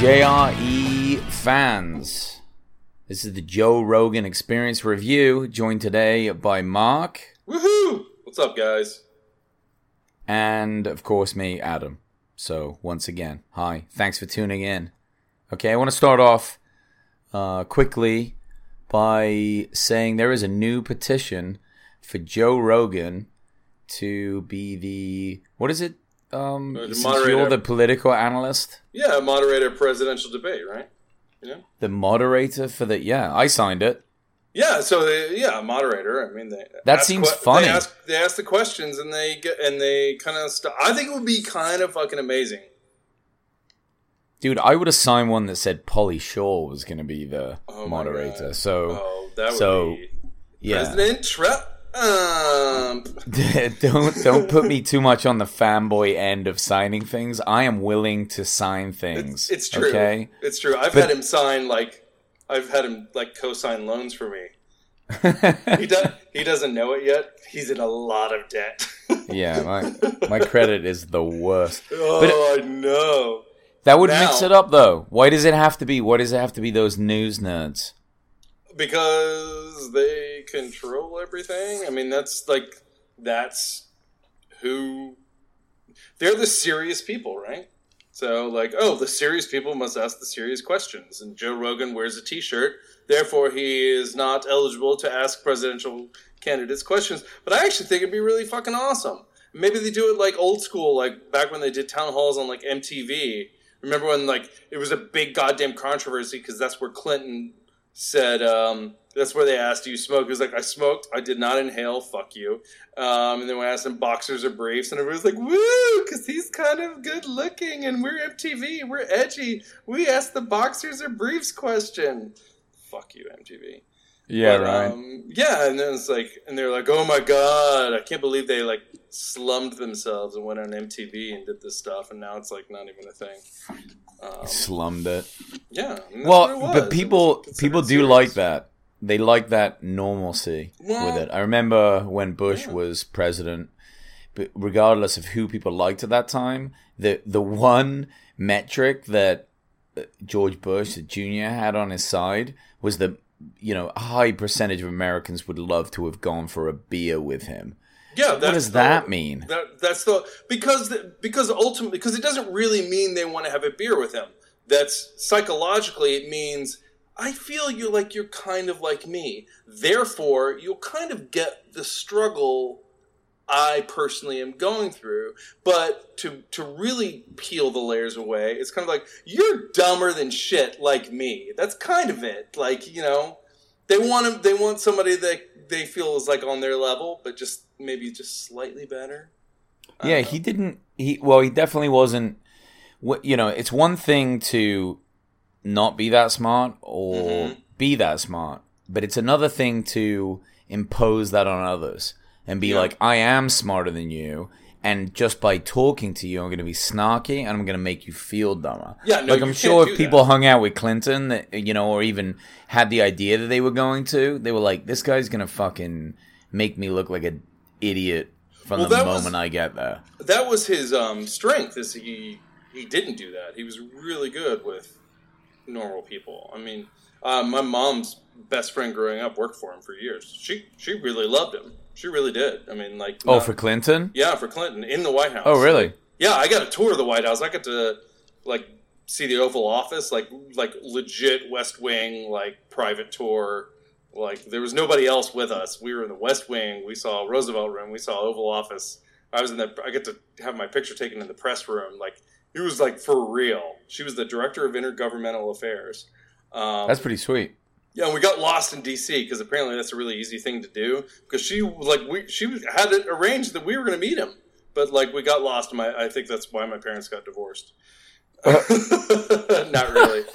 JRE fans. This is the Joe Rogan Experience Review, joined today by Mark Woohoo! What's up, guys? and, of course, me, Adam. So, once again, hi. Thanks for tuning in. Okay, I want to start off uh, quickly by saying there is a new petition for Joe Rogan to be the. What is it? Um, Uh, the since you're the political analyst, Yeah, moderator presidential debate, right? Yeah. the moderator for the. Yeah, I signed it. Yeah. So they, yeah, moderator. I mean, they That seems funny. They ask, they ask the questions and they get and they kind of. St- I think it would be kind of fucking amazing. Dude, I would have signed one that said Pauly Shore was going to be the Oh moderator. So, Oh, that would so, be yeah. President Trump. Um, don't don't put me too much on the fanboy end of signing things. I am willing to sign things. it's, it's true. Okay. It's true. I've But- had him sign like I've had him like co-sign loans for me. He does. He doesn't know it yet. He's in a lot of debt. yeah, my my credit is the worst. oh, I know. That would Now- mix it up though. Why does it have to be? Why does it have to be those news nerds? Because they control everything. I mean, that's like that's who they're the serious people, right? So, like, oh, the serious people must ask the serious questions, and Joe Rogan wears a T-shirt, therefore he is not eligible to ask presidential candidates questions. But I actually think it'd be really fucking awesome. Maybe they do it like old school, like back when they did town halls on like MTV. Remember when like it was a big goddamn controversy because that's where Clinton said um, that's where they asked do you smoke? He was like i smoked. I did not inhale. Fuck you. Um, and then we asked him boxers or briefs? And everybody was like woo because he's kind of good looking and we're mtv we're edgy. We asked the boxers or briefs question. Fuck you mtv Yeah, But, um, yeah and then it's like and they're like oh my god i can't believe they like slummed themselves and went on mtv and did this stuff and now it's like not even a thing um, Slummed it. yeah I mean, what it Well, was. but people people do serious. like that. They like that normalcy Well, with it. I remember when Bush yeah. was president, but regardless of who people liked at that time, the the one metric that uh, George Bush the Jr. had on his side was that you know a high percentage of Americans would love to have gone for a beer with him. Yeah, What does the- that mean? That, that's the because the, because ultimately because it doesn't really mean they want to have a beer with him. That's psychologically it means I feel you like you're kind of like me. Therefore, you'll kind of get the struggle I personally am going through. But to to really peel the layers away, it's kind of like you're dumber than shit like me. That's kind of it. Like you know, they want him, they want somebody that they feel is like on their level, but just maybe just slightly better. I Yeah, he didn't. He well, he definitely wasn't. You know, it's one thing to not be that smart or Mhm. be that smart, but it's another thing to impose that on others and be Yeah. like, "I am smarter than you." And just by talking to you, I'm going to be snarky and I'm going to make you feel dumber. Yeah, no, like I'm sure if people that. hung out with Clinton, you know, or even had the idea that they were going to, they were like, "This guy's going to fucking make me look like an idiot from Well, the that was- moment I get there." that was his um, strength. Is he he didn't do that. He was really good with normal people. I mean, uh, my mom's best friend growing up worked for him for years. She she really loved him. She really did. I mean, like Oh, not- for Clinton? yeah, for Clinton in the White House. Oh, really? Yeah, I got a tour of the White House. I got to like see the Oval Office, like like legit West Wing, like private tour. Like there was nobody else with us. We were in the West Wing. We saw Roosevelt Room. We saw Oval Office. I was in the. I get to have my picture taken in the press room. Like it was like for real. She was the director of intergovernmental affairs. Um, That's pretty sweet. Yeah, and we got lost in DC because apparently that's a really easy thing to do. Because she like we she had it arranged that we were going to meet him, but like we got lost. And my I think that's why my parents got divorced. Not really.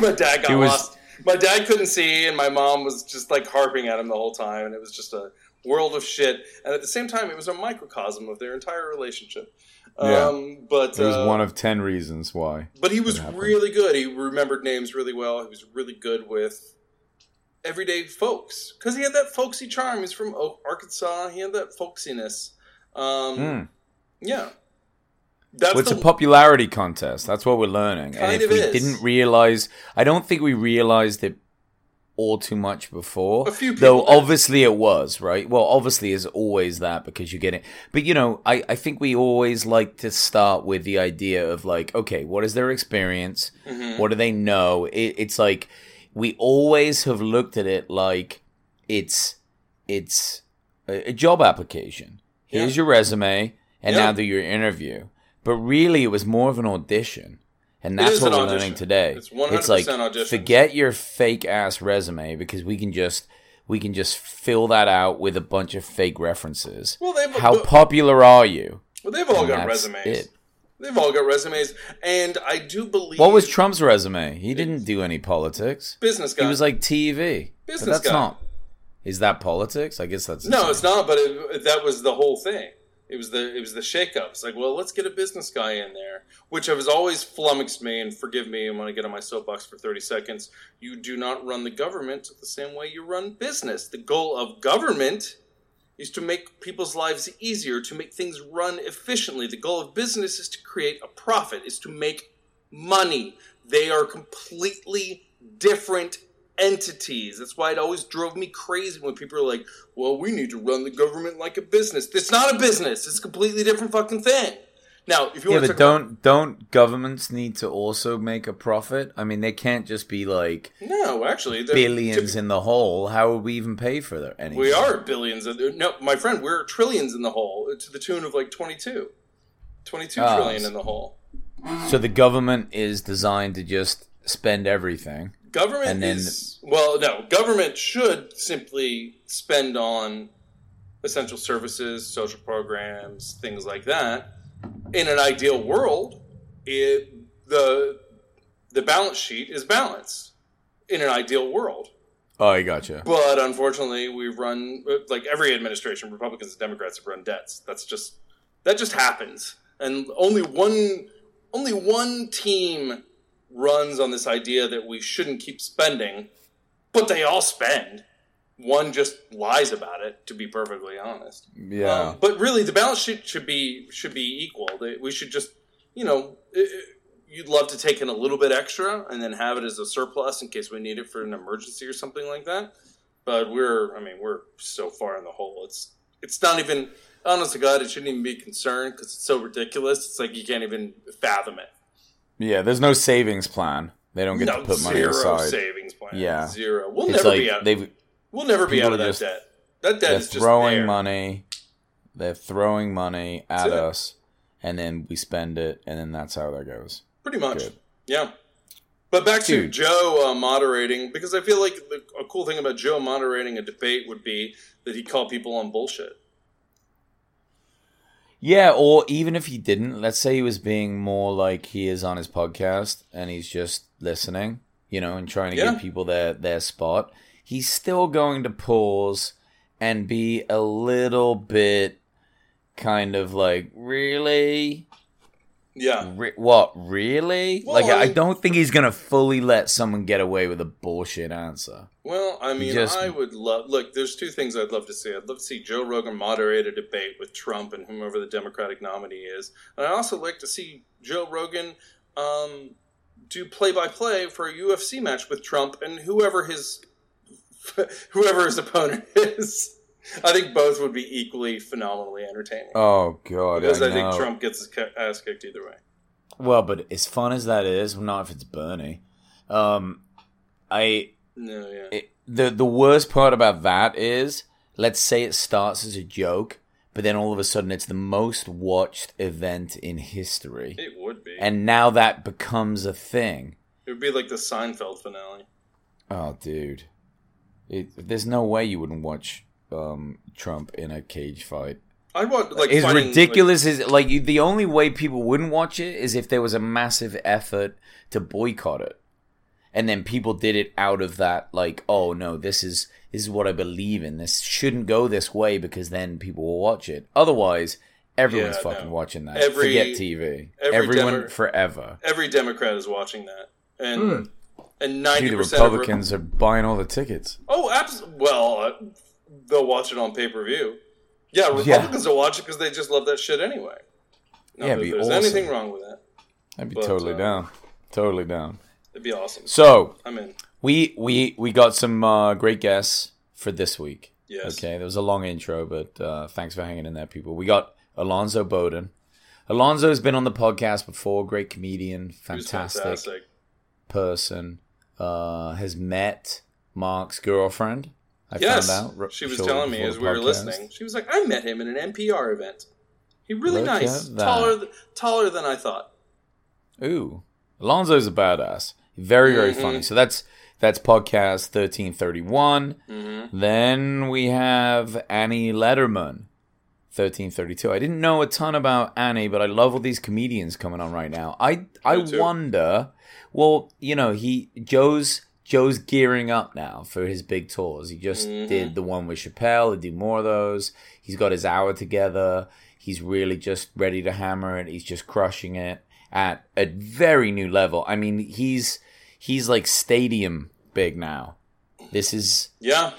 my dad got was- lost. My dad couldn't see, and my mom was just like harping at him the whole time, and it was just a world of shit. And at the same time, it was a microcosm of their entire relationship. Yeah. Um, but It was uh, one of ten reasons why. but he was really good. He remembered names really well. He was really good with everyday folks because he had that folksy charm. He's from Arkansas. He had that folksiness. Um, Hmm. Yeah, That's Well, it's the, a popularity contest. That's what we're learning. and if of we is. didn't realize, I don't think we realized it all too much before. A few though did. obviously it was right. Well, obviously is always that because you get it. But you know, I I think we always like to start with the idea of like, okay, what is their experience? Mhm. What do they know? It, it's like we always have looked at it like it's it's a, a job application. Here's your resume, and Yeah. now do your interview. But really, it was more of an audition, and that's what an we're audition. learning today. It's 100% like audition. forget your fake ass resume because we can just we can just fill that out with a bunch of fake references. Well, they've How well, popular are you? Well, they've all And got resumes. it. They've all got resumes, and I do believe What was Trump's resume? He didn't do any politics. business guy. He was like TV. Business but that's guy. not. Is that politics? I guess that's no, same. it's not. But it, that was the whole thing. It was the it was the shakeups. Like, well, let's get a business guy in there, which has always flummoxed me. And forgive me, I'm going to get on my soapbox for 30 seconds. You do not run the government the same way you run business. The goal of government is to make people's lives easier, to make things run efficiently. The goal of business is to create a profit, is to make money. They are completely different entities. That's why it always drove me crazy when people are like, well, we need to run the government like a business. It's not a business, it's a completely different fucking thing. Now, if you Yeah, want to but talk don't don't governments need to also make a profit? I mean, they can't just be like no, actually, billions to- in the hole. How would we even pay for that? Anything? we are billions. Of, no, my friend, we're trillions in the hole to the tune of like 22. 22 Ah, trillion in the hole. So the government is designed to just spend everything. Government And then- is well, no. Government should simply spend on essential services, social programs, things like that. In an ideal world, it the the balance sheet is balanced. In an ideal world, Oh, I gotcha. but unfortunately, we've run like every administration, Republicans and Democrats have run debts. That's just that just happens, and only one only one team runs on this idea that we shouldn't keep spending, but they all spend. One just lies about it, to be perfectly honest. Yeah. Um, but really, the balance sheet should be should be equal. We should just, you know, you'd love to take in a little bit extra and then have it as a surplus in case we need it for an emergency or something like that. But we're, I mean, we're so far in the hole. It's it's not even. Honest to God, it shouldn't even be concerned because it's so ridiculous. It's like you can't even fathom it. Yeah. There's no savings plan. They don't get no, to put money zero aside. savings plan. Yeah. zero. We'll It's never like be out. they've We'll never be out of that debt. That debt is just throwing there. money. They're throwing money at That's it. us, and then we spend it, and then that's how that goes. Pretty much. Good. Yeah. But back to Joe uh, moderating, because I feel like the, a cool thing about Joe moderating a debate would be that he called people on bullshit. Yeah, or even if he didn't, let's say he was being more like he is on his podcast and he's just listening, you know, and trying to Yeah. give people their their spot. He's still going to pause and be a little bit kind of like, really? Yeah. Re- what, really? Well, like, I I don't think he's going to fully let someone get away with a bullshit answer. Well, I mean, just- I would love. Look, there's two things I'd love to see. I'd love to see Joe Rogan moderate a debate with Trump and whomever the Democratic nominee is, and I also like to see Joe Rogan um, do play-by-play for a UFC match with Trump and whoever his whoever his opponent is. I think both would be equally phenomenally entertaining. Oh, God. because I, I, think. Trump gets his ass kicked either way. Well, but as fun as that is, not if it's Bernie. Um, I No, yeah. it, the the worst part about that is, let's say it starts as a joke, but then all of a sudden it's the most watched event in history, It would be. and now that becomes a thing. it would be like the Seinfeld finale. Oh, dude, it, there's no way you wouldn't watch um, Trump in a cage fight. I want like as fighting, ridiculous as like you, the only way people wouldn't watch it is if there was a massive effort to boycott it, and then people did it out of that like, oh no, this is this is what I believe in. This shouldn't go this way because then people will watch it. Otherwise, everyone's Yeah, fucking no. watching that. Every- Forget TV. every Everyone Demo- forever. Every Democrat is watching that, and Hmm. and ninety Dude, the percent of Republicans are buying all the tickets. oh, abs- well, uh, they'll watch it on pay per view. Yeah, Republicans will watch it because they just love that shit anyway. Not Yeah, that there's awesome. anything wrong with that. I'd be But, totally uh, down. Totally down. It'd be awesome. So I'm in. we we we got some uh, great guests for this week. Yes. Okay, there was a long intro, but uh, thanks for hanging in there, people. We got Alonzo Bodden. Alonzo's been on the podcast before. Great comedian, fantastic, fantastic. person. Uh, has met Mark's girlfriend. I Yes, found out. r- she was telling me as we were listening. She was like, "I met him in an NPR event. He really Look nice, taller, th- taller than I thought." Ooh, Alonzo's a badass. Very very Mhm. funny. So that's that's podcast thirteen thirty one. Mm-hmm. Then we have Annie Lederman, thirteen thirty two. I didn't know a ton about Annie, but I love all these comedians coming on right now. I I wonder. Well, you know, he Joe's Joe's gearing up now for his big tours. He just Mhm. did the one with Chappelle. He'll do more of those. He's got his hour together. He's really just ready to hammer it. He's just crushing it at a very new level. I mean, he's he's like stadium big now. This is Yeah,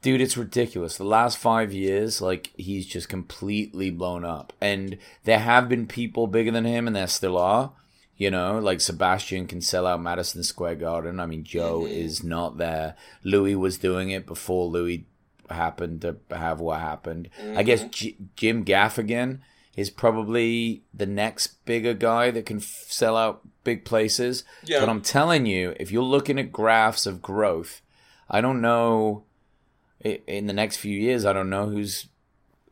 dude, it's ridiculous. The last five years, like he's just completely blown up. And there have been people bigger than him, and there still are. You know, like Sebastian can sell out Madison Square Garden. I mean, Joe Mhm. is not there. Louis was doing it before Louis happened to have what happened. I guess Mhm. J- Jim Gaffigan is probably the next bigger guy that can f- sell out big places. yeah. But I'm telling you, if you're looking at graphs of growth, I don't know in the next few years. I don't know who's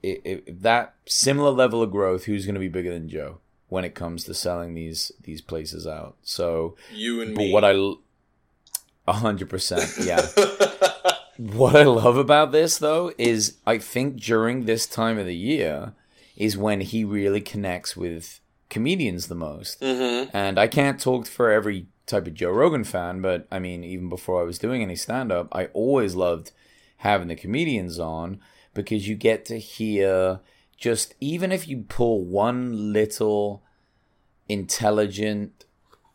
if that similar level of growth. Who's going to be bigger than Joe when it comes to selling these these places out? So, you and but me. what I hundred percent, yeah. What I love about this though is I think during this time of the year is when he really connects with comedians the most. mm-hmm. And I can't talk for every type of Joe Rogan fan, but I mean, even before I was doing any stand up, I always loved having the comedians on because you get to hear just, even if you pull one little intelligent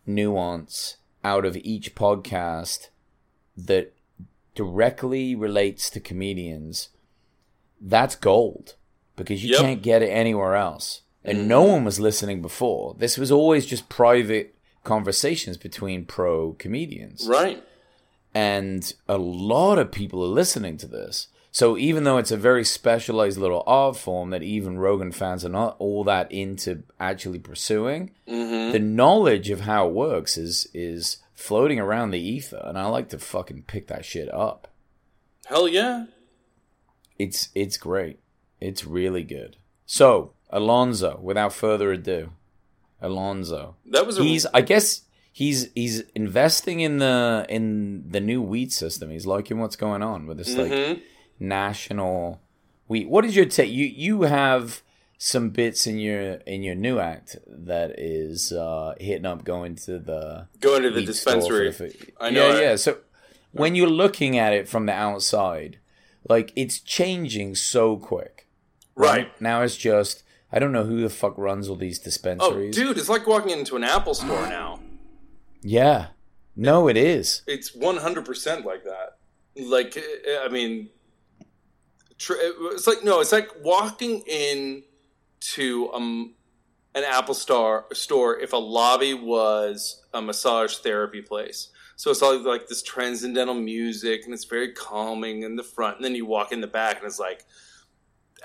nuance out of each podcast that directly relates to comedians, that's gold because you Yep. can't get it anywhere else. And mm-hmm. no one was listening before. This was always just private conversations between pro comedians. Right. And a lot of people are listening to this. So even though it's a very specialized little art form that even Rogan fans are not all that into actually pursuing, Mm-hmm. the knowledge of how it works is is floating around the ether and I like to fucking pick that shit up. Hell yeah. It's it's great. It's really good. So, Alonzo, without further ado, Alonzo. That was a He's I guess he's he's investing in the in the new weed system. He's liking what's going on with this like Mhm. National we What is your take? You you have some bits in your in your new act that is uh hitting up going to the going to the weed store for dispensary. the I know Yeah, yeah. So when you're looking at it from the outside, like it's changing so quick. Right. Now it's just I don't know who the fuck runs all these dispensaries Oh, dispensaries. dude, it's like walking into an Apple store now. Yeah. No, it is. It's 100% like that. Like, I mean, it's like, no, it's like walking in to um, an Apple Star store if a lobby was a massage therapy place. So it's all like this transcendental music and it's very calming in the front. And then you walk in the back and it's like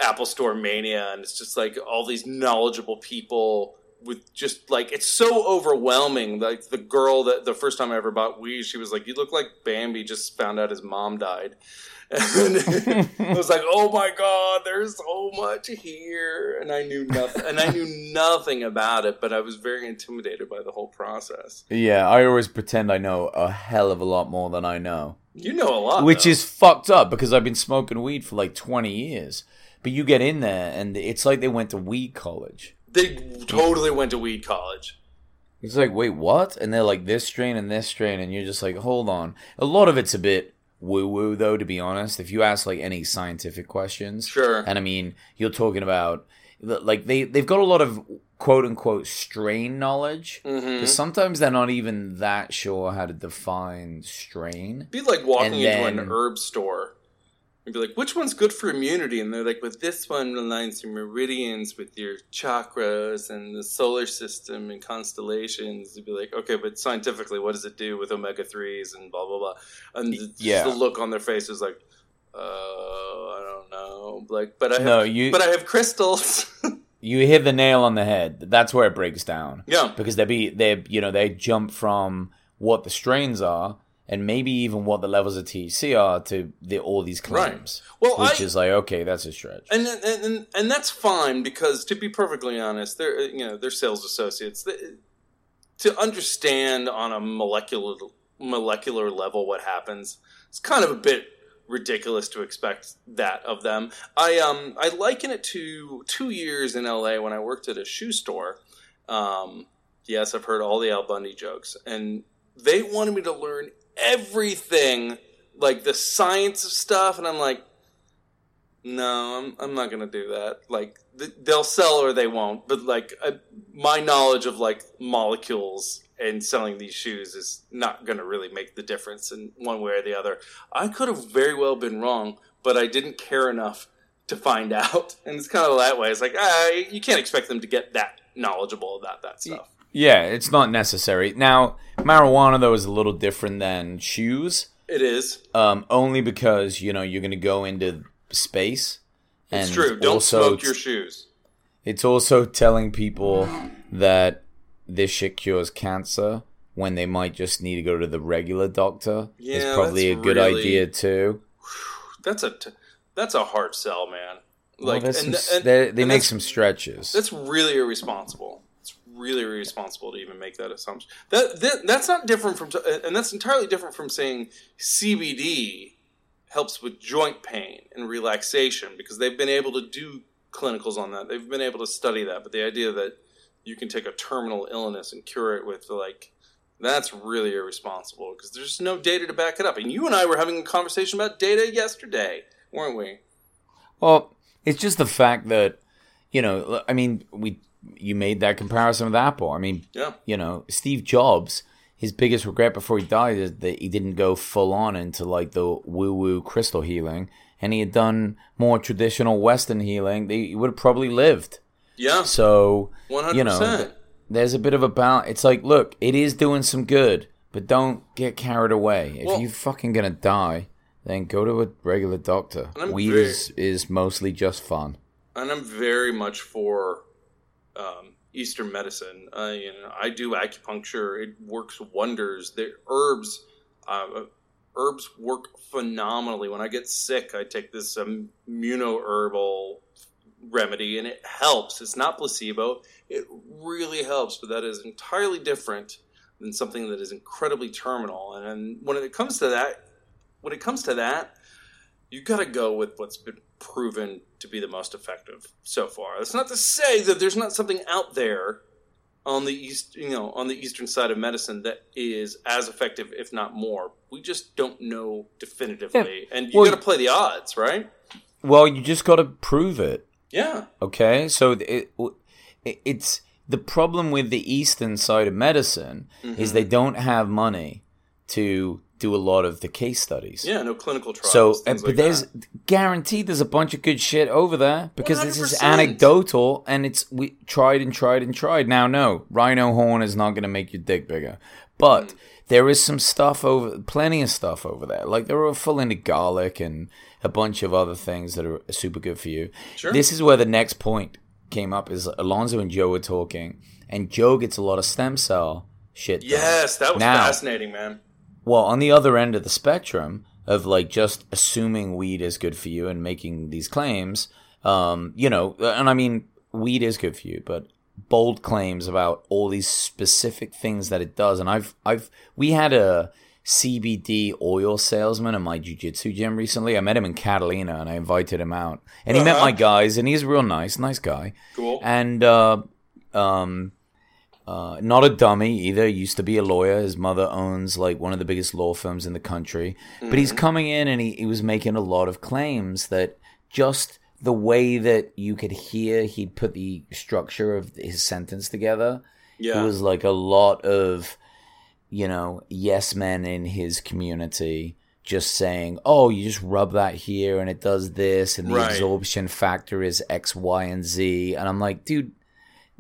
Apple Store mania. And it's just like all these knowledgeable people with just like, it's so overwhelming. Like the girl that the first time I ever bought weed, she was like, You look like Bambi just found out his mom died. And I was like, "Oh my god, there's so much here," and I knew nothing, and I knew nothing about it, but I was very intimidated by the whole process. Yeah, I always pretend I know a hell of a lot more than I know. You know a lot, Which though. is fucked up because I've been smoking weed for like 20 years. But you get in there and it's like they went to weed college. they totally went to weed college. It's like, wait, what? And they're like this strain and this strain, and you're just like, hold on. A lot of it's a bit woo woo, though, to be honest. If you ask like any scientific questions, Sure, and I mean, you're talking about like they they've got a lot of quote unquote strain knowledge. hmm sometimes they're not even that sure how to define strain. be like walking And into an herb store and be like, which one's good for immunity? And they're like, but this one aligns your meridians with your chakras and the solar system and constellations. You'd be like, okay, but scientifically, what does it do with omega 3s and blah, blah, blah. And the, Yeah. the look on their face is like, oh, I don't know. Like, but I have, No, you- but I have crystals. You hit the nail on the head. That's where it breaks down. yeah. because they be they you know they jump from what the strains are and maybe even what the levels of THC are to the, all these claims, Well, which I- is like okay, that's a stretch. and and and, and that's fine because to be perfectly honest, they're you know they're sales associates. They, to understand on a molecular molecular level what happens, it's kind of a bit ridiculous to expect that of them. I um I liken it to two years in LA when I worked at a shoe store. Um, yes, I've heard all the Al Bundy jokes, and they wanted me to learn everything, like the science of stuff, and I'm like, no, I'm, I'm not going to do that. Like, th- they'll sell or they won't. But, like, uh, my knowledge of, like, molecules and selling these shoes is not going to really make the difference in one way or the other. I could have very well been wrong, but I didn't care enough to find out. And it's kind of that way. It's like, ah, you can't expect them to get that knowledgeable about that stuff. Yeah, it's not necessary. Now, marijuana though is a little different than shoes, It is. um, only because you know you're going to go into space. It's true. Don't smoke your shoes. It's also telling people that this shit cures cancer when they might just need to go to the regular doctor. Yeah, it's probably a good really- idea too. That's a t- that's a hard sell, man. Like, there's and, some- and- they, they and make some stretches. That's really irresponsible. Really irresponsible to even make that assumption. That, that that's not different from, and that's entirely different from saying CBD helps with joint pain and relaxation because they've been able to do clinicals on that. They've been able to study that. But the idea that you can take a terminal illness and cure it with like that's really irresponsible because there's no data to back it up. And you and I were having a conversation about data yesterday, weren't we? Well, it's just the fact that you know. I mean, we you made that comparison with Apple. I mean, Yeah. you know, Steve Jobs. His biggest regret before he died is that he didn't go full on into like the woo woo crystal healing, and he had done more traditional Western healing. He would have probably lived. Yeah. So One hundred you know, there's a bit of a balance. It's like, look, it is doing some good, but don't get carried away. If Well- you're fucking gonna die, then go to a regular doctor. Weed very- is, is mostly just fun. and I'm very much for um, Eastern medicine. Uh, you know, I do acupuncture; it works wonders. The herbs, uh, herbs work phenomenally. When I get sick, I take this immunoherbal remedy, and it helps. It's not placebo; it really helps. But that is entirely different than something that is incredibly terminal. And, and when it comes to that, when it comes to that, you got to go with what's been proven to be the most effective so far. That's not to say that there's not something out there on the east, you know, on the eastern side of medicine that is as effective, if not more. We just don't know definitively, and you Well, got to play the odds, right? Well, you just got to prove it. Yeah, Okay, so it, it it's the problem with the eastern side of medicine Mm-hmm. is they don't have money to do a lot of the case studies. yeah, no clinical trials. So, but like there's that. guaranteed there's a bunch of good shit over there because this is anecdotal and it's we tried and tried and tried. Now, no, rhino horn is not going to make your dick bigger, but Mm. there is some stuff over, plenty of stuff over there. Like they're all full into garlic and a bunch of other things that are super good for you. Sure. This is where the next point came up. Is Alonzo and Joe were talking, and Joe gets a lot of stem cell shit. done. yes, that was Now- fascinating, man. Well, on the other end of the spectrum of like just assuming weed is good for you and making these claims, um, you know, and I mean, weed is good for you, but bold claims about all these specific things that it does. And I've, I've, we had a CBD oil salesman in my jujitsu gym recently. I met him in Catalina and I invited him out. And he met Uh-huh. my guys and he's real nice, nice guy Cool. and uh, um, uh, not a dummy either. Used to be a lawyer. His mother owns like one of the biggest law firms in the country. But he's coming in and he, he was making a lot of claims that just the way that you could hear he put the structure of his sentence together. yeah, It was like a lot of, you know, yes men in his community just saying, "Oh, you just rub that here and it does this, and the Right. absorption factor is X, Y, and Z." And I'm like, dude,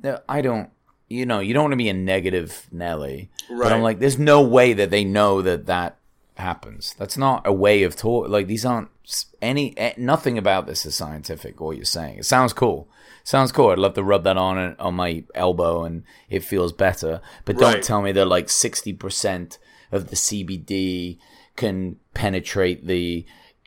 no, I don't. You know, you don't want to be a negative Nelly, but I'm like, there's no way that they know that that happens. That's not a way of talk. Like these aren't any eh, nothing about this is scientific. What you're saying, it sounds cool. Sounds cool. I'd love to rub that on it- on my elbow and it feels better. But don't Right. tell me that like sixty percent of the CBD can penetrate the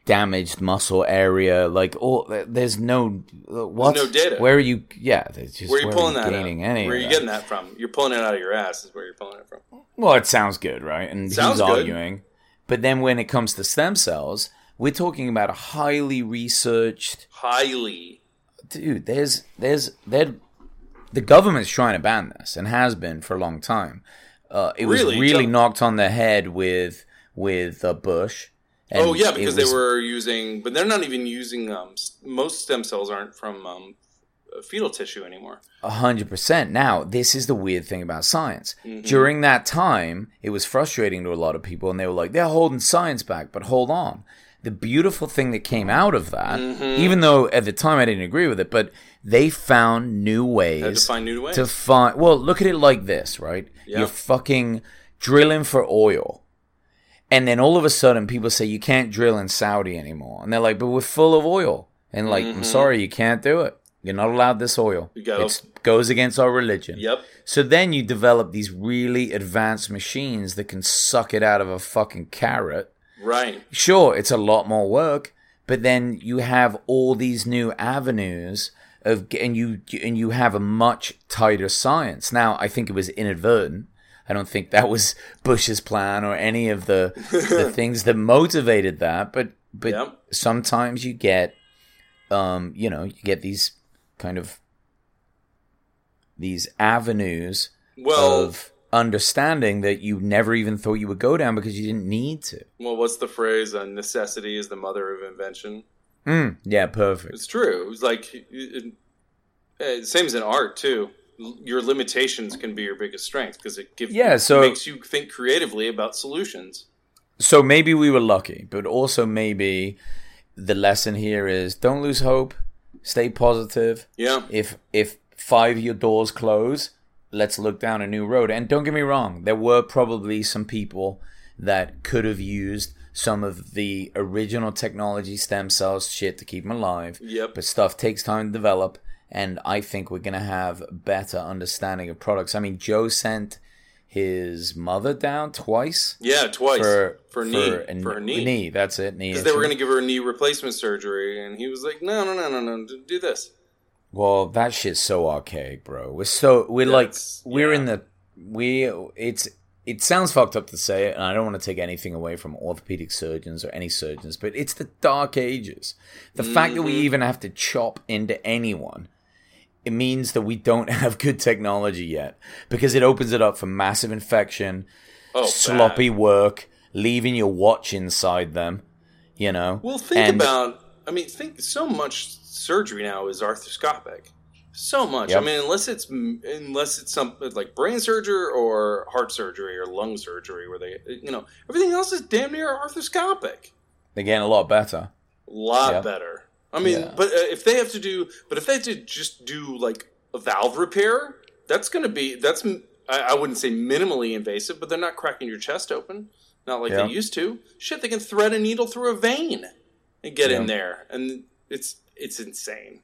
damaged muscle area. Like, oh, there's no what? no data. Where are you? Yeah, just Where are you pulling you that? Gaining Out? any? Where are you that? getting that from? You're pulling it out of your ass. Is where you're pulling it from. Well, it sounds good, right? And Sounds he's good. arguing. But then when it comes to stem cells, we're talking about a highly researched Highly. dude. There's there's there the government's trying to ban this and has been for a long time. Uh, it was Really? really Tell- knocked on the head with with uh, Bush. And oh yeah, because was- they were using, but they're not even using. Um, most stem cells aren't from um, fetal tissue anymore. A hundred percent. Now, this is the weird thing about science. Mm-hmm. During that time, it was frustrating to a lot of people, and they were like, "They're holding science back." But hold on, the beautiful thing that came out of that, Mm-hmm. even though at the time I didn't agree with it, but they found new ways to find new ways. to find. Well, look at it like this, right? Yeah. You're fucking drilling for oil. And then all of a sudden, people say you can't drill in Saudi anymore, and they're like, "But we're full of oil." And like, I'm sorry, you can't do it. You're not allowed this oil. Mm-hmm. It goes against our religion. Yep. So then you develop these really advanced machines that can suck it out of a fucking carrot. Right. Sure, it's a lot more work, but then you have all these new avenues of and you and you have a much tighter science. Now, I think it was inadvertent. I don't think that was Bush's plan or any of the the things that motivated that, but but Yep. sometimes you get um you know, you get these kind of these avenues Well, of understanding that you never even thought you would go down because you didn't need to. well, what's the phrase? Uh, necessity is the mother of invention. Mm, yeah, perfect. It's true. It's like it, it, same as in art too. Your limitations can be your biggest strength because it gives Yeah, so- makes you think creatively about solutions. So maybe we were lucky, but also maybe the lesson here is don't lose hope, stay positive. Yeah, If if five of your doors close, let's look down a new road. And don't get me wrong, there were probably some people that could have used some of the original technology, stem cells, shit to keep them alive. Yep. But stuff takes time to develop, and I think we're gonna have better understanding of products. I mean, Joe sent his mother down twice yeah, twice for for, knee a for her knee Knee, that's it. Knee. because they were going to give her a knee replacement surgery, and he was like, "No, no, no, no, no, do this." Well, that shit's so archaic, bro. We're so we're like we're yeah. in the we. It's it sounds fucked up to say it, and I don't want to take anything away from orthopedic surgeons or any surgeons, but it's the dark ages. The fact that we Mm-hmm. even have to chop into anyone. It means that we don't have good technology yet because it opens it up for massive infection, Oh, sloppy bad. work, leaving your watch inside them. You know. Well, think And- about. I mean, think so much surgery now is arthroscopic. So much. Yep. I mean, unless it's unless it's something like brain surgery or heart surgery or lung surgery, where they, you know, everything else is damn near arthroscopic. They're getting a lot better. A lot Yep. better. I mean, Yeah. but uh, if they have to do, but if they have to just do like a valve repair, that's going to be that's I, I wouldn't say minimally invasive, but they're not cracking your chest open, not like Yeah. they used to. Shit, they can thread a needle through a vein and get in there, and it's it's insane.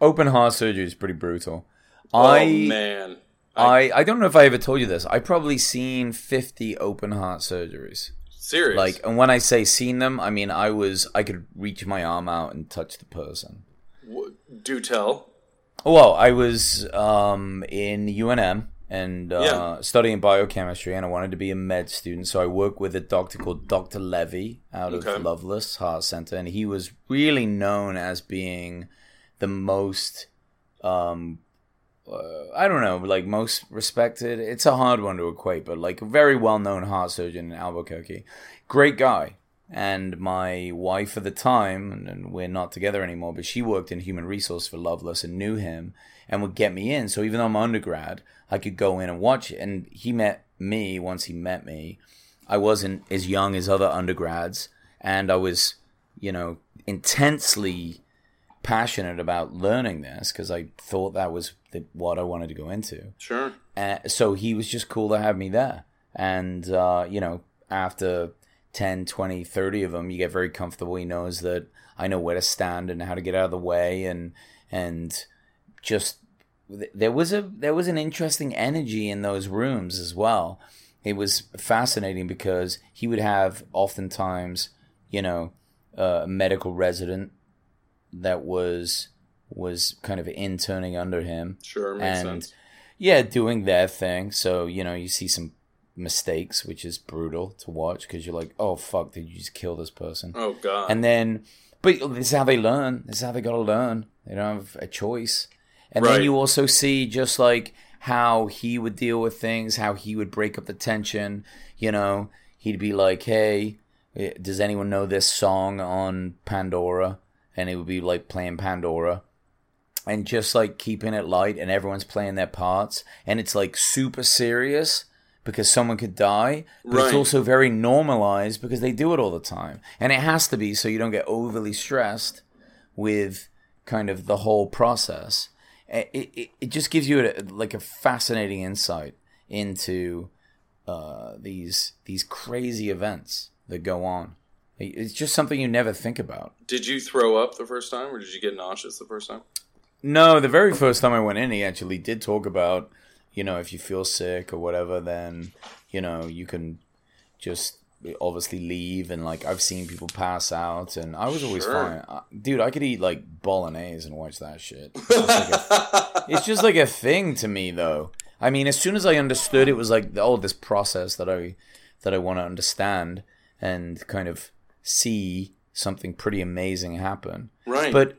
Open heart surgery is pretty brutal. oh I man, I I don't know if I ever told you this. I probably seen fifty open heart surgeries. Serious. Like, and when I say seen them, I mean I was I could reach my arm out and touch the person. W- do tell. Well, I was um, in UNM and uh, Yeah. studying biochemistry, and I wanted to be a med student. So I worked with a doctor called Dr. Levy out Okay. of Lovelace Heart Center, and he was really known as being the most, um, uh, I don't know, like most respected. It's a hard one to equate, but like a very well known heart surgeon in Albuquerque. Great guy. And my wife at the time, and, and we're not together anymore, but she worked in human resource for Lovelace and knew him and would get me in. So even though I'm undergrad, I could go in and watch it. And he met me once he met me. I wasn't as young as other undergrads. and I was, you know, intensely passionate about learning this because I thought that was the, what I wanted to go into. Sure. Uh, so he was just cool to have me there. And, uh, you know, after 10, 20, 30 of them, you get very comfortable. He knows that I know where to stand and how to get out of the way. And, and just, there was a, there was an interesting energy in those rooms as well. It was fascinating because he would have oftentimes, you know, a medical resident that was was kind of interning under him. Sure, makes and sense. yeah, doing their thing. So you know, you see some mistakes, which is brutal to watch because you're like, oh fuck, did you just kill this person? Oh god. And then, but this is how they learn. This is how they got to learn. They don't have a choice. And Right. then you also see just like how he would deal with things, how he would break up the tension. You know, he'd be like, "Hey, eh, does anyone know this song on Pandora?" And it would be like playing Pandora, and just like keeping it light, and everyone's playing their parts, and it's like super serious because someone could die, but it's also very normalized because they do it all the time, and it has to be so you don't get overly stressed with kind of the whole process. It, it, it just gives you a, like a fascinating insight into uh, these these crazy events that go on. It's just something you never think about. Did you throw up the first time, or did you get nauseous the first time? No, the very first time I went in, he actually did talk about, you know, if you feel sick or whatever, then, you know, you can just obviously leave. And, like, I've seen people pass out, and I was always Sure. fine. Dude, I could eat, like, bolognese and watch that shit. It's just, like a, it's just like a thing to me, though. I mean, as soon as I understood it was like, oh, this process that I that I want to understand and kind of see something pretty amazing happen. right. But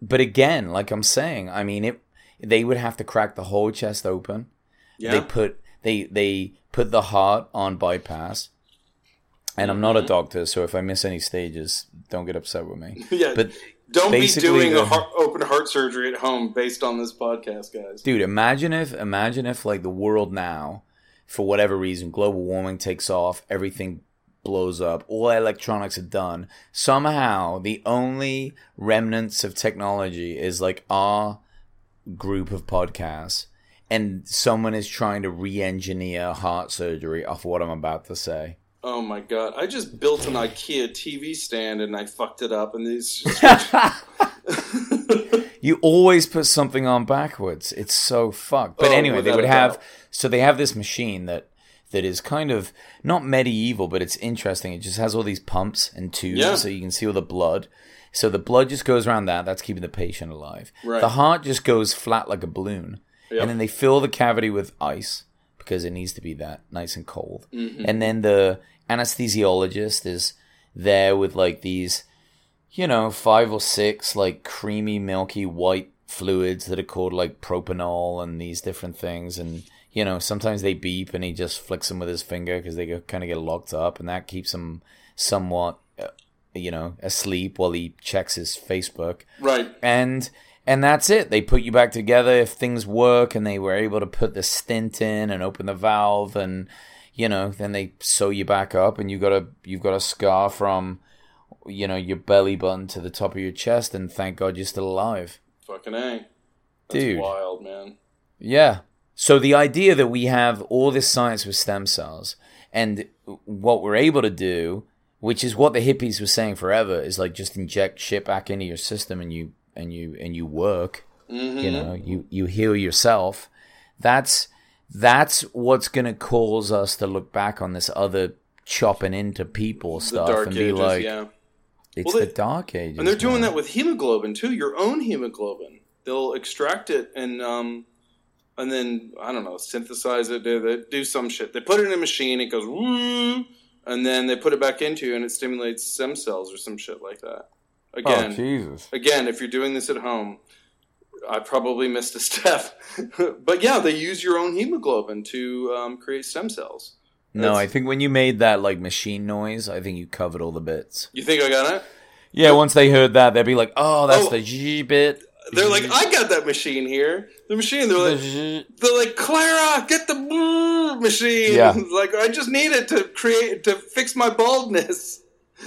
but again, like I'm saying, I mean it they would have to crack the whole chest open. yeah. They put they they put the heart on bypass. And I'm Mm-hmm. not a doctor, so if I miss any stages, don't get upset with me. yeah. But Don't be doing the- a heart, open heart surgery at home based on this podcast, guys. dude, imagine if imagine if like the world now, for whatever reason, global warming takes off, everything blows up, all electronics are done. Somehow the only remnants of technology is like our group of podcasts. And someone is trying to re-engineer heart surgery off what I'm about to say. Oh my god! I just built an IKEA TV stand and I fucked it up, and these. You always put something on backwards. It's so fucked. But Oh, anyway, they would have so they have this machine that that is kind of not medieval, but it's interesting. It just has all these pumps and tubes, Yeah. so you can see all the blood. So the blood just goes around that. That's keeping the patient alive. Right. The heart just goes flat like a balloon, Yep. and then they fill the cavity with ice because it needs to be that nice and cold. Mm-hmm. And then the anesthesiologist is there with like these you know, five or six like creamy, milky white fluids that are called like propanol and these different things. And, you know, sometimes they beep and he just flicks them with his finger because they kind of get locked up and that keeps him somewhat, uh, you know, asleep while he checks his Facebook. right. And, and that's it. They put you back together if things work and they were able to put the stint in and open the valve and, you know, then they sew you back up and you got a, you've got a scar from, you know, your belly button to the top of your chest, and thank God you're still alive. Fucking a. That's Dude. wild, man. Yeah. So the idea that we have all this science with stem cells, and what we're able to do, which is what the hippies were saying forever, is like just inject shit back into your system, and you and you and you work. Mm-hmm. You know, you you heal yourself. That's that's what's gonna cause us to look back on this other chopping into people stuff and be ages, like, yeah. it's Well, they- the dark ages. And they're doing man. that with hemoglobin too. Your own hemoglobin. They'll extract it and um, and then I don't know, synthesize it. They, they do some shit. They put it in a machine. It goes, "Woo," and then they put it back into you, and it stimulates stem cells or some shit like that. Again, Oh Jesus! again, if you're doing this at home, I probably missed a step. but yeah, they use your own hemoglobin to um, create stem cells. No, That's- I think when you made that like machine noise, I think you covered all the bits. You think I got it? Yeah, once they heard that, they'd be like, "Oh, that's Oh. the G bit." They're like, I got that machine here. The machine. They're like, they're like, Clara, get the machine. Yeah. like I just need it to create to fix my baldness.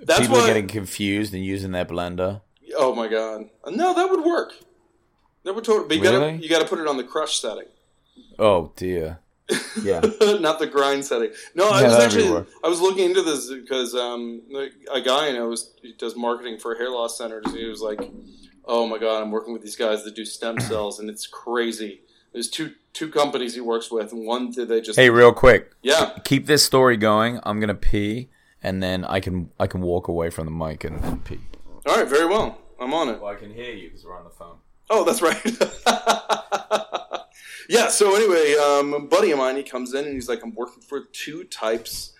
That's People are why. getting confused and using their blender. oh my god, no, that would work. That would totally. But you gotta Really? you gotta put it on the crush setting. Oh dear. Yeah. not the grind setting. No, I Yeah, was actually. I was looking into this because um, a guy I know was, he does marketing for hair loss centers. He was like, "Oh my god, I'm working with these guys that do stem cells, and it's crazy." There's two two companies he works with, and one that they just Hey, real quick, yeah keep this story going. I'm gonna pee, and then I can I can walk away from the mic and, and pee. all right very well I'm on it. Well, I can hear you because we're on the phone. Oh, that's right. yeah. So anyway, um, a buddy of mine, he comes in and he's like, "I'm working for two types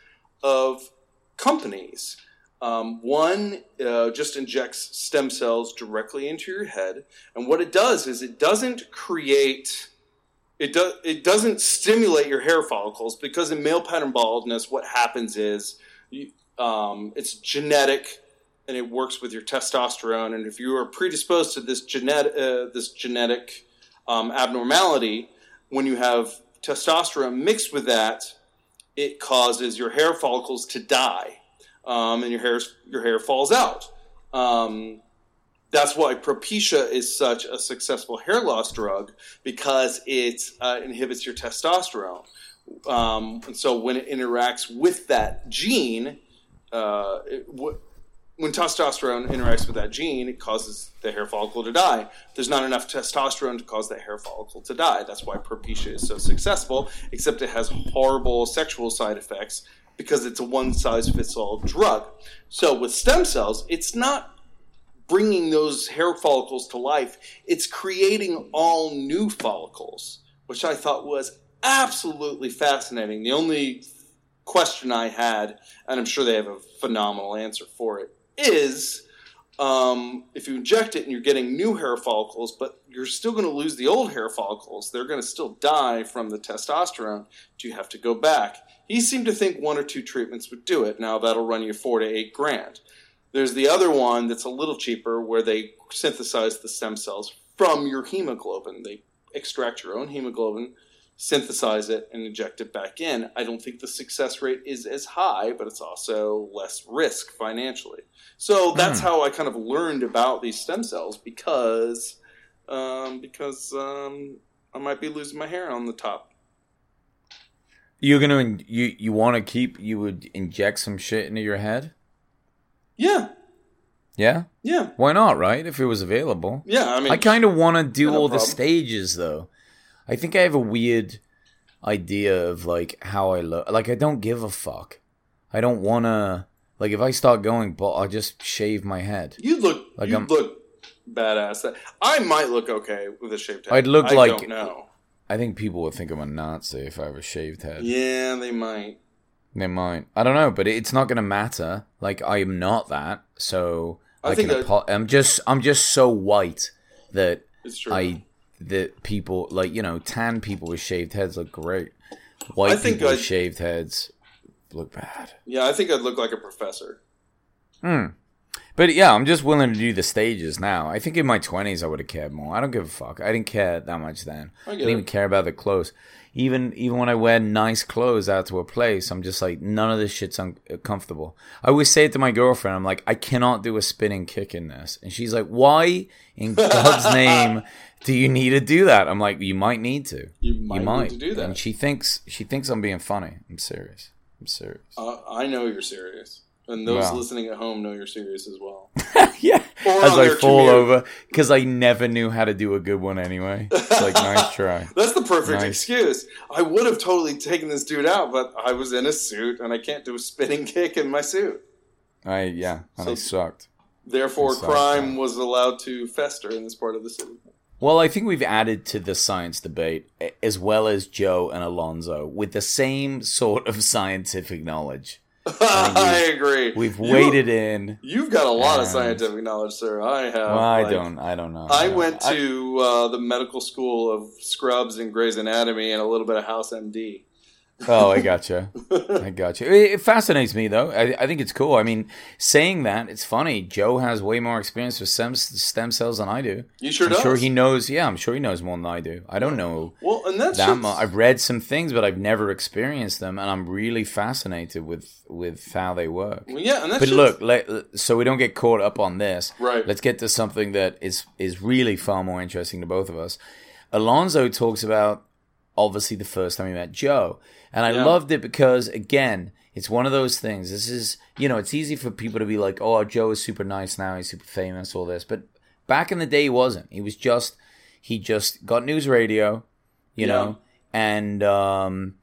of companies. Um, one uh, just injects stem cells directly into your head, and what it does is it doesn't create." It, does, it doesn't stimulate your hair follicles because in male pattern baldness, what happens is you, um, it's genetic and it works with your testosterone. And if you are predisposed to this genetic uh, this genetic um, abnormality, when you have testosterone mixed with that, it causes your hair follicles to die, um, and your hair your hair falls out. Um, that's why Propecia is such a successful hair loss drug because it uh, inhibits your testosterone. Um, and so when it interacts with that gene, uh, it, w- when testosterone interacts with that gene, it causes the hair follicle to die. There's not enough testosterone to cause that hair follicle to die. That's why Propecia is so successful, except it has horrible sexual side effects because it's a one size fits all drug. So with stem cells, it's not bringing those hair follicles to life, it's creating all new follicles, which I thought was absolutely fascinating. The only question I had, and I'm sure they have a phenomenal answer for it, is um, if you inject it and you're getting new hair follicles, but you're still going to lose the old hair follicles, they're going to still die from the testosterone. Do you have to go back? He seemed to think one or two treatments would do it. Now that'll run you four to eight grand. There's the other one that's a little cheaper where they synthesize the stem cells from your hemoglobin. They extract your own hemoglobin, synthesize it, and inject it back in. I don't think the success rate is as high, but it's also less risk financially. So that's Hmm. how I kind of learned about these stem cells because um, because um, I might be losing my hair on the top. You're gonna you you want to keep you would inject some shit into your head? Yeah, Yeah. yeah, Why not? Right? If it was available. yeah. I mean, I kind of want to do all the stages though. I think I have a weird idea of like how I look. Like I don't give a fuck. I don't want to. Like if I start going, but I'll just shave my head. You look Like you I'm- look badass. I might look okay with a shaved head. I'd look I like- don't know. I think people would think I'm a Nazi if I have a shaved head. Yeah, they might. They might. I don't know, but it's not gonna matter. Like I am not that, so I I, think can. that- apo- I'm just. I'm just so white that I that people like you know tan people with shaved heads look great. White I think people with shaved heads look bad. yeah, I think I'd look like a professor. Hmm. But yeah, I'm just willing to do the stages now. I think in my 20s I would have cared more. I don't give a fuck. I didn't care that much then. I I didn't even care about the clothes. Even even when I wear nice clothes out to a place, I'm just like none of this shit's uncomfortable. I always say it to my girlfriend. I'm like, I cannot do a spinning kick in this, and she's like, Why in God's name do you need to do that? I'm like, You might need to. You might, you might. need to do that. And she thinks she thinks I'm being funny. I'm serious. I'm serious. uh, I know you're serious, and those Wow. listening at home know you're serious as well. yeah. Or As I fall commute. over because I never knew how to do a good one anyway. It's like nice try. That's the perfect Nice. excuse. I would have totally taken this dude out, but I was in a suit and I can't do a spinning kick in my suit. I yeah, I So- sucked. Therefore, Exactly. crime was allowed to fester in this part of the city. Well, I think we've added to the science debate as well as Joe and Alonzo with the same sort of scientific knowledge. I agree. We've You- waded in. You've got a lot of scientific knowledge, sir. I have. Well, I like- don't. I don't know. I went to uh, the medical school of Scrubs and Grey's Anatomy and a little bit of House MD. Oh, I gotcha. I gotcha. It, it fascinates me though. I, I think it's cool. I mean, saying that, it's funny. Joe has way more experience with stem, stem cells than I do. You sure I'm does. sure he knows. Yeah, I'm sure he knows more than I do. I don't know well, and that's that much. I've read some things, but I've never experienced them, and I'm really fascinated with with how they work. well, yeah, and that's But look, let, so we don't get caught up on this. Right. Let's get to something that is is really far more interesting to both of us. Alonzo talks about obviously the first time he met Joe, and I Yeah. loved it because again, it's one of those things. This is you know, it's easy for people to be like, "Oh, Joe is super nice now; he's super famous, all this." But back in the day, he wasn't. He was just he just got NewsRadio, you Yeah. know, and um,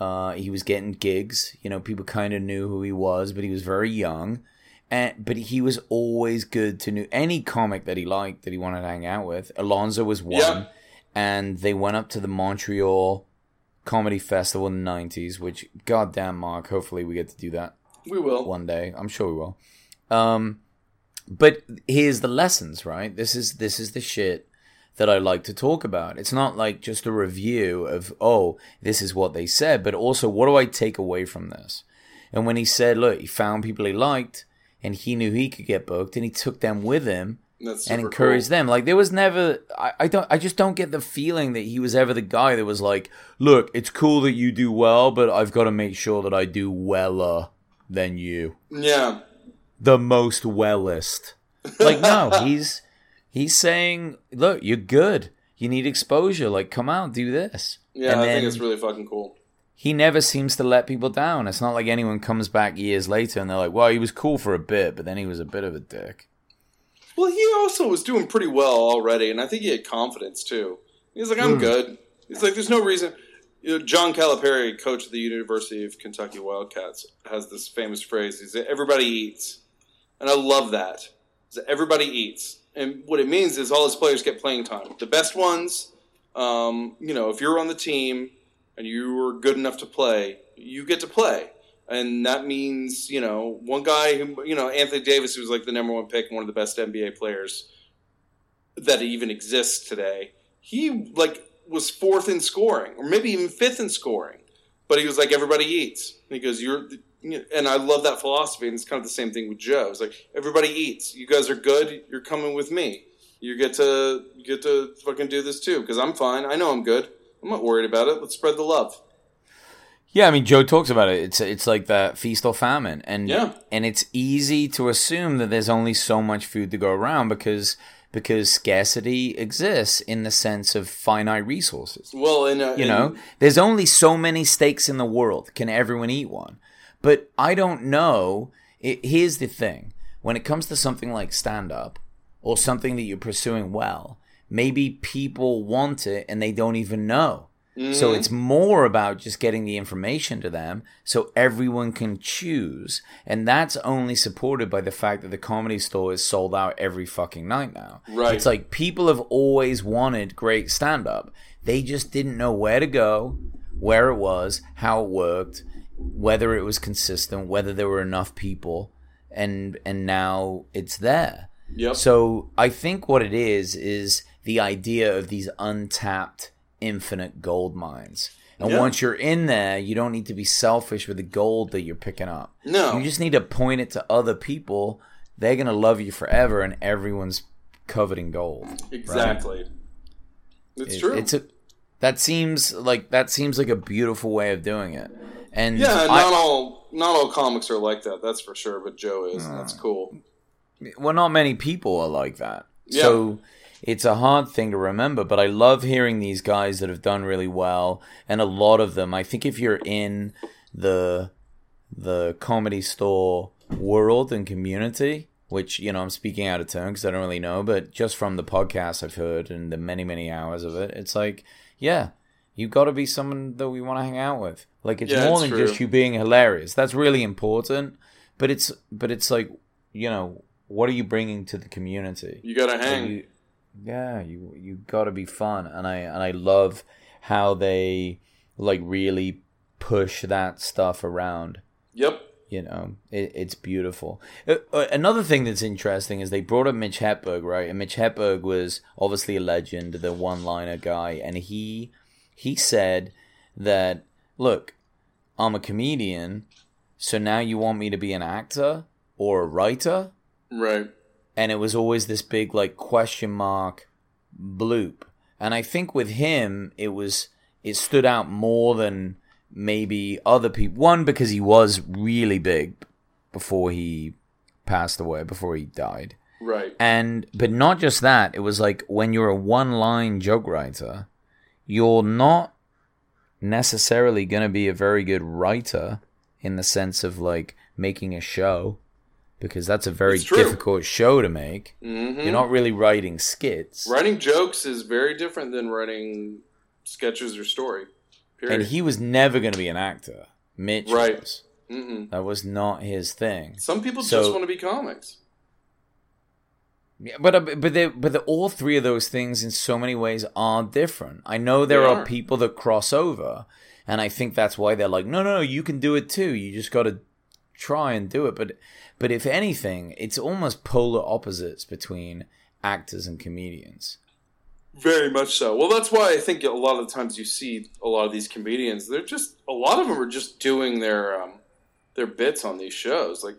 uh, he was getting gigs. You know, people kind of knew who he was, but he was very young. And but he was always good to know any comic that he liked that he wanted to hang out with. Alonzo was one, Yeah. and they went up to the Montreal Comedy Festival in the nineties. Which, goddamn, Mark, hopefully we get to do that we will. one day. I'm sure we will. Um, but here's the lessons, right? This is this is the shit that I like to talk about. It's not like just a review of oh, this is what they said, but also what do I take away from this? And when he said, look, he found people he liked, and he knew he could get booked, and he took them with him and super encouraged cool. them. Like there was never, I, I don't, I just don't get the feeling that he was ever the guy that was like, look, it's cool that you do well, but I've got to make sure that I do weller than you, Yeah, the most wellest. Like no, he's he's saying, look, you're good. You need exposure. Like come out, do this. yeah, And I think it's really fucking cool. He never seems to let people down. It's not like anyone comes back years later and they're like, well, he was cool for a bit, but then he was a bit of a dick. Well, he also was doing pretty well already, and I think he had confidence too. He's like, "I'm good." He's like, "There's no reason." You know, John Calipari, coach of the University of Kentucky Wildcats, has this famous phrase: He's said everybody eats," and I love that. He said, Everybody eats, and what it means is all his players get playing time. The best ones, um, you know, if you're on the team and you were good enough to play, you get to play. And that means, you know, one guy who, you know, Anthony Davis, who was like the number one pick, one of the best NBA players that even exists today, he like was fourth in scoring, or maybe even fifth in scoring. But he was like, everybody eats. And he goes, you're, and I love that philosophy. And it's kind of the same thing with Joe. It's like everybody eats. You guys are good. You're coming with me. You get to you get to fucking do this too because I'm fine. I know I'm good. I'm not worried about it. Let's spread the love. Yeah, I mean, Joe talks about it. It's it's like that feast or famine, and Yeah. and it's easy to assume that there's only so much food to go around because because scarcity exists in the sense of finite resources. Well, and uh, You know, there's only so many steaks in the world. Can everyone eat one? But I don't know. It, here's the thing: when it comes to something like stand up or something that you're pursuing well, maybe people want it and they don't even know. So mm-hmm. it's more about just getting the information to them so everyone can choose. And that's only supported by the fact that the comedy store is sold out every fucking night now. Right. It's like people have always wanted great stand up. They just didn't know where to go, where it was, how it worked, whether it was consistent, whether there were enough people. And and now it's there. Yep. So I think what it is is the idea of these untapped infinite gold mines. And Yeah. once you're in there, you don't need to be selfish with the gold that you're picking up. No. You just need to point it to other people. They're going to love you forever and everyone's coveting gold. exactly. It's It- true. It's a that seems like that seems like a beautiful way of doing it. And yeah, I- not all not all comics are like that. That's for sure. But Joe is. and that's cool. well, not many people are like that. Yeah. So it's a hard thing to remember, but I love hearing these guys that have done really well, and a lot of them. I think if you're in the the comedy store world and community, which you know I'm speaking out of turn because I don't really know, but just from the podcast I've heard and the many many hours of it, it's like, yeah, you've got to be someone that we want to hang out with. Like it's Yeah, more than true. just you being hilarious. That's really important, but it's but it's like you know what are you bringing to the community? You gotta Like, hang. Yeah, you you got to be fun, and I and I love how they like really push that stuff around. Yep. You know, it, it's beautiful. Uh, uh, another thing that's interesting is they brought up Mitch Hedberg, right? And Mitch Hedberg was obviously a legend, the one-liner guy, and he he said that look, I'm a comedian, so now you want me to be an actor or a writer? Right. And it was always this big like question mark bloop. And I think with him it was it stood out more than maybe other people. One because he was really big before he passed away, before he died. Right. And but not just that, it was like when you're a one-line joke writer, you're not necessarily going to be a very good writer in the sense of like making a show because that's a very difficult show to make. hmm You're not really writing skits. Writing jokes is very different than writing sketches or story. Period. And he was never going to be an actor. Mitch Right. was. Mm-mm. That was not his thing. Some people So- just want to be comics. Yeah, but uh, but they, but the, all three of those things in so many ways are different. I know there are. are. people that cross over, and I think that's why they're like, no, no, no, you can do it too. You just got to try and do it. But but if anything, it's almost polar opposites between actors and comedians. Very much so. Well, that's why I think a lot of the times you see a lot of these comedians. They're just a lot of them are just doing their um, their bits on these shows. Like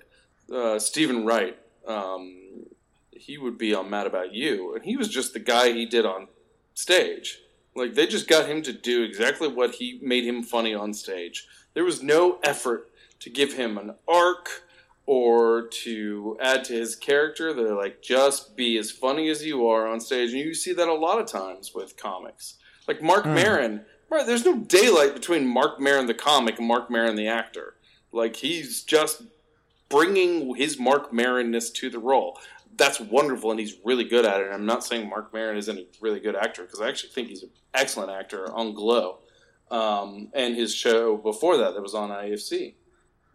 uh, Steven Wright, um, he would be on Mad About You, and he was just the guy he did on stage. Like they just got him to do exactly what he made him funny on stage. There was no effort to give him an arc or to add to his character. They're like, just be as funny as you are on stage. And you see that a lot of times with comics. Like Mark Mm. Maron, right, there's no daylight between Mark Maron the comic and Mark Maron the actor. Like he's just bringing his Mark Maronness to the role. That's wonderful, and he's really good at it. And I'm not saying Mark Maron isn't a really good actor because I actually think he's an excellent actor on Glow, um, and his show before that that was on IFC.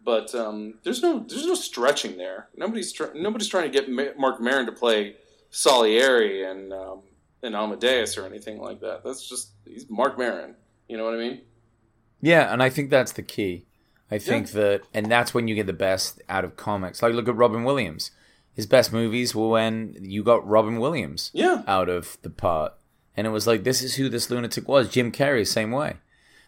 But um, there's no there's no stretching there. Nobody's tr- nobody's trying to get Ma- Mark Maron to play Salieri and um, and Amadeus or anything like that. That's just he's Mark Maron. You know what I mean? Yeah, and I think that's the key. I think that, and that's when you get the best out of comics. Like, look at Robin Williams. His best movies were when you got Robin Williams Yeah. out of the part, and it was like, this is who this lunatic was. Jim Carrey, same way.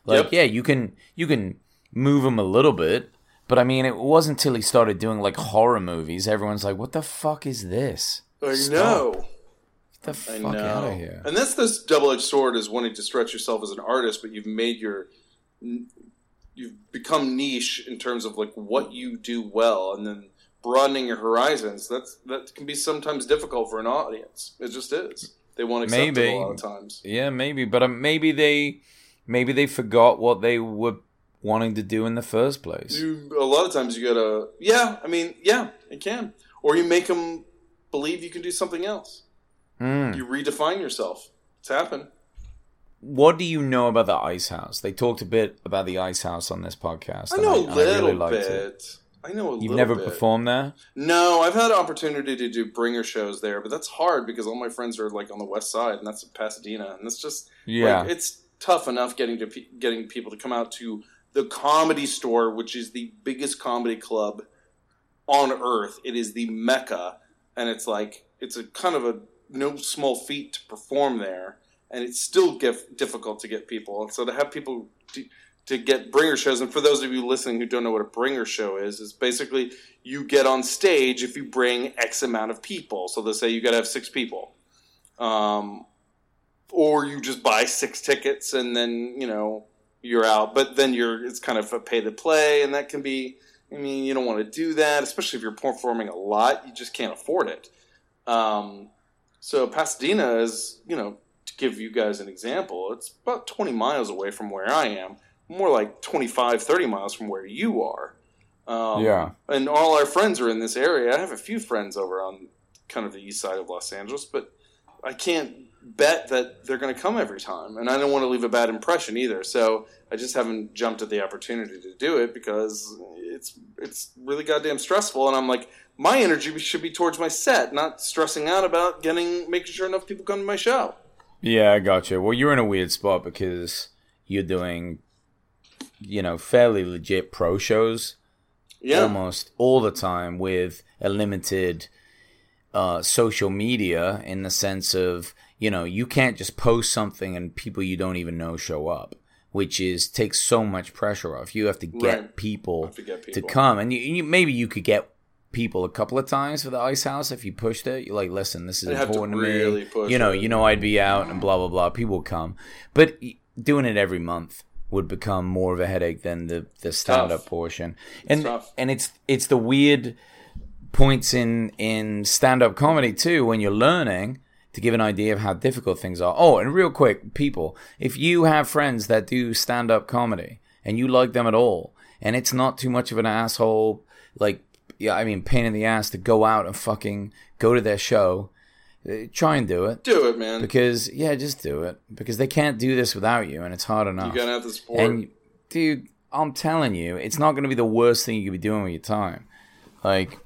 Like, Yep. yeah, you can you can move him a little bit, but I mean, it wasn't until he started doing like horror movies. Everyone's like, what the fuck is this? I Stop. know. Get the I fuck know. out of here. And that's this double-edged sword is wanting to stretch yourself as an artist, but you've made your you've become niche in terms of like what you do well, and then broadening your horizons. That's that can be sometimes difficult for an audience. It just is. They accept Maybe. a lot of times. Yeah, maybe, but um, maybe they maybe they forgot what they were wanting to do in the first place. You, a lot of times you gotta, yeah. I mean, yeah, it can, or you make them believe you can do something else. Mm. You redefine yourself. It's happened. What do you know about the Ice House? They talked a bit about the Ice House on this podcast. I know a and little really liked bit. it. I know a You've never bit. performed there? No, I've had an opportunity to do bringer shows there, but that's hard because all my friends are like on the west side, and that's Pasadena, and it's just Yeah. like, it's tough enough getting to pe- getting people to come out to the Comedy Store, which is the biggest comedy club on earth. It is the mecca, and it's like it's a kind of a no small feat to perform there, and it's still gif- difficult to get people. And so to have people to, to get bringer shows, and for those of you listening who don't know what a bringer show is, is basically you get on stage if you bring X amount of people. So they say you got to have six people. Um, or you just buy six tickets and then you know you're out. But then you're it's kind of a pay to play, and that can be. I mean, you don't want to do that, especially if you're performing a lot. You just can't afford it. Um, so Pasadena is, you know, to give you guys an example, it's about 20 miles away from where I am, more like 25, 30 miles from where you are. Um, Yeah. And all our friends are in this area. I have a few friends over on kind of the east side of Los Angeles, but I can't bet that they're going to come every time. And I don't want to leave a bad impression either. So I just haven't jumped at the opportunity to do it because it's it's really goddamn stressful. And I'm like, my energy should be towards my set, not stressing out about getting making sure enough people come to my show. Yeah, I gotcha. Well, you're in a weird spot because you're doing, you know, fairly legit pro shows Yeah, almost all the time with a limited uh, social media in the sense of, you know, you can't just post something and people you don't even know show up. which is takes so much pressure off. You have to get Right. people to get to come, and you, you maybe you could get people a couple of times for the ice house if you pushed it. You're like, listen, this is I'd have to important to, really me. you know, it. you know, I'd be out and blah blah blah. People would come, but doing it every month would become more of a headache than the the stand up portion. And tough. and it's it's the weird points in in stand up comedy too when you're learning to give an idea of how difficult things are. Oh, and real quick, people, if you have friends that do stand up comedy and you like them at all, and it's not too much of an asshole, like, yeah, I mean, pain in the ass to go out and fucking go to their show, uh, try and do it. Do it, man. Because, yeah, just do it. Because they can't do this without you, and it's hard enough. you gotta have the support. And dude, I'm telling you, it's not going to be the worst thing you could be doing with your time. Like,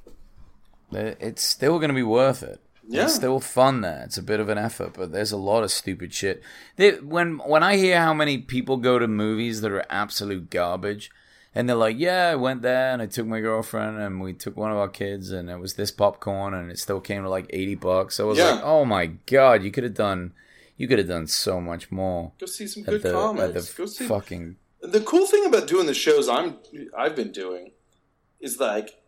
it's still going to be worth it. Yeah. It's still fun there. It's a bit of an effort, but there's a lot of stupid shit. They, when when I hear how many people go to movies that are absolute garbage, and they're like, "Yeah, I went there and I took my girlfriend and we took one of our kids and it was this popcorn and it still came to like eighty bucks." I was Yeah. like, "Oh my god, you could have done, you could have done so much more." Go see some good the, comics. Go see. fucking The cool thing about doing the shows I'm I've been doing is like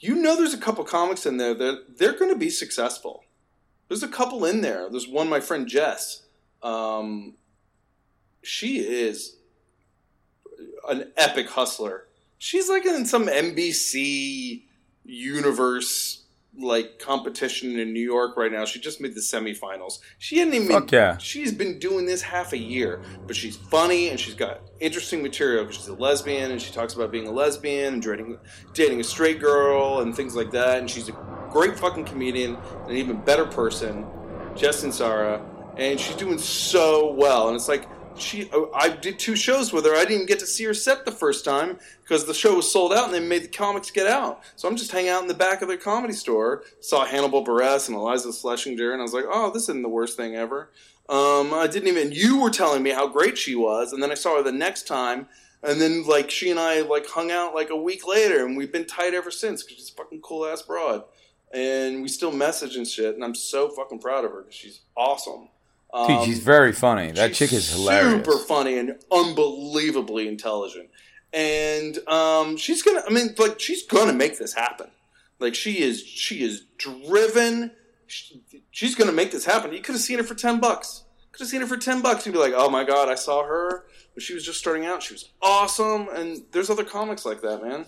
you know there's a couple comics in there that they're going to be successful. There's a couple in there. There's one my friend Jess. Um, she is an epic hustler. She's like in some NBC universe like competition in New York right now. She just made the semifinals. She hadn't even Fuck yeah. she's been doing this half a year, but she's funny and she's got interesting material because she's a lesbian and she talks about being a lesbian and dating, dating a straight girl and things like that. And she's a great fucking comedian and an even better person, Justin and Sarah. And she's doing so well. And it's like, she, I did two shows with her. I didn't even get to see her set the first time because the show was sold out and they made the comics get out. So I'm just hanging out in the back of their comedy store. Saw Hannibal Buress and Iliza Shlesinger, and I was like, oh, this isn't the worst thing ever. Um, I didn't even. You were telling me how great she was, and then I saw her the next time, and then like she and I like hung out like a week later, and we've been tight ever since because she's a fucking cool ass broad, and we still message and shit, and I'm so fucking proud of her because she's awesome. Dude, Um, she's very funny. That chick is hilarious. Super funny and unbelievably intelligent. And um, she's gonna. I mean, like she's gonna make this happen. Like she is. She is driven. She, she's gonna make this happen. You could have seen her for ten bucks. Could have seen her for ten bucks. You'd be like, oh my god, I saw her when she was just starting out. She was awesome. And there's other comics like that, man.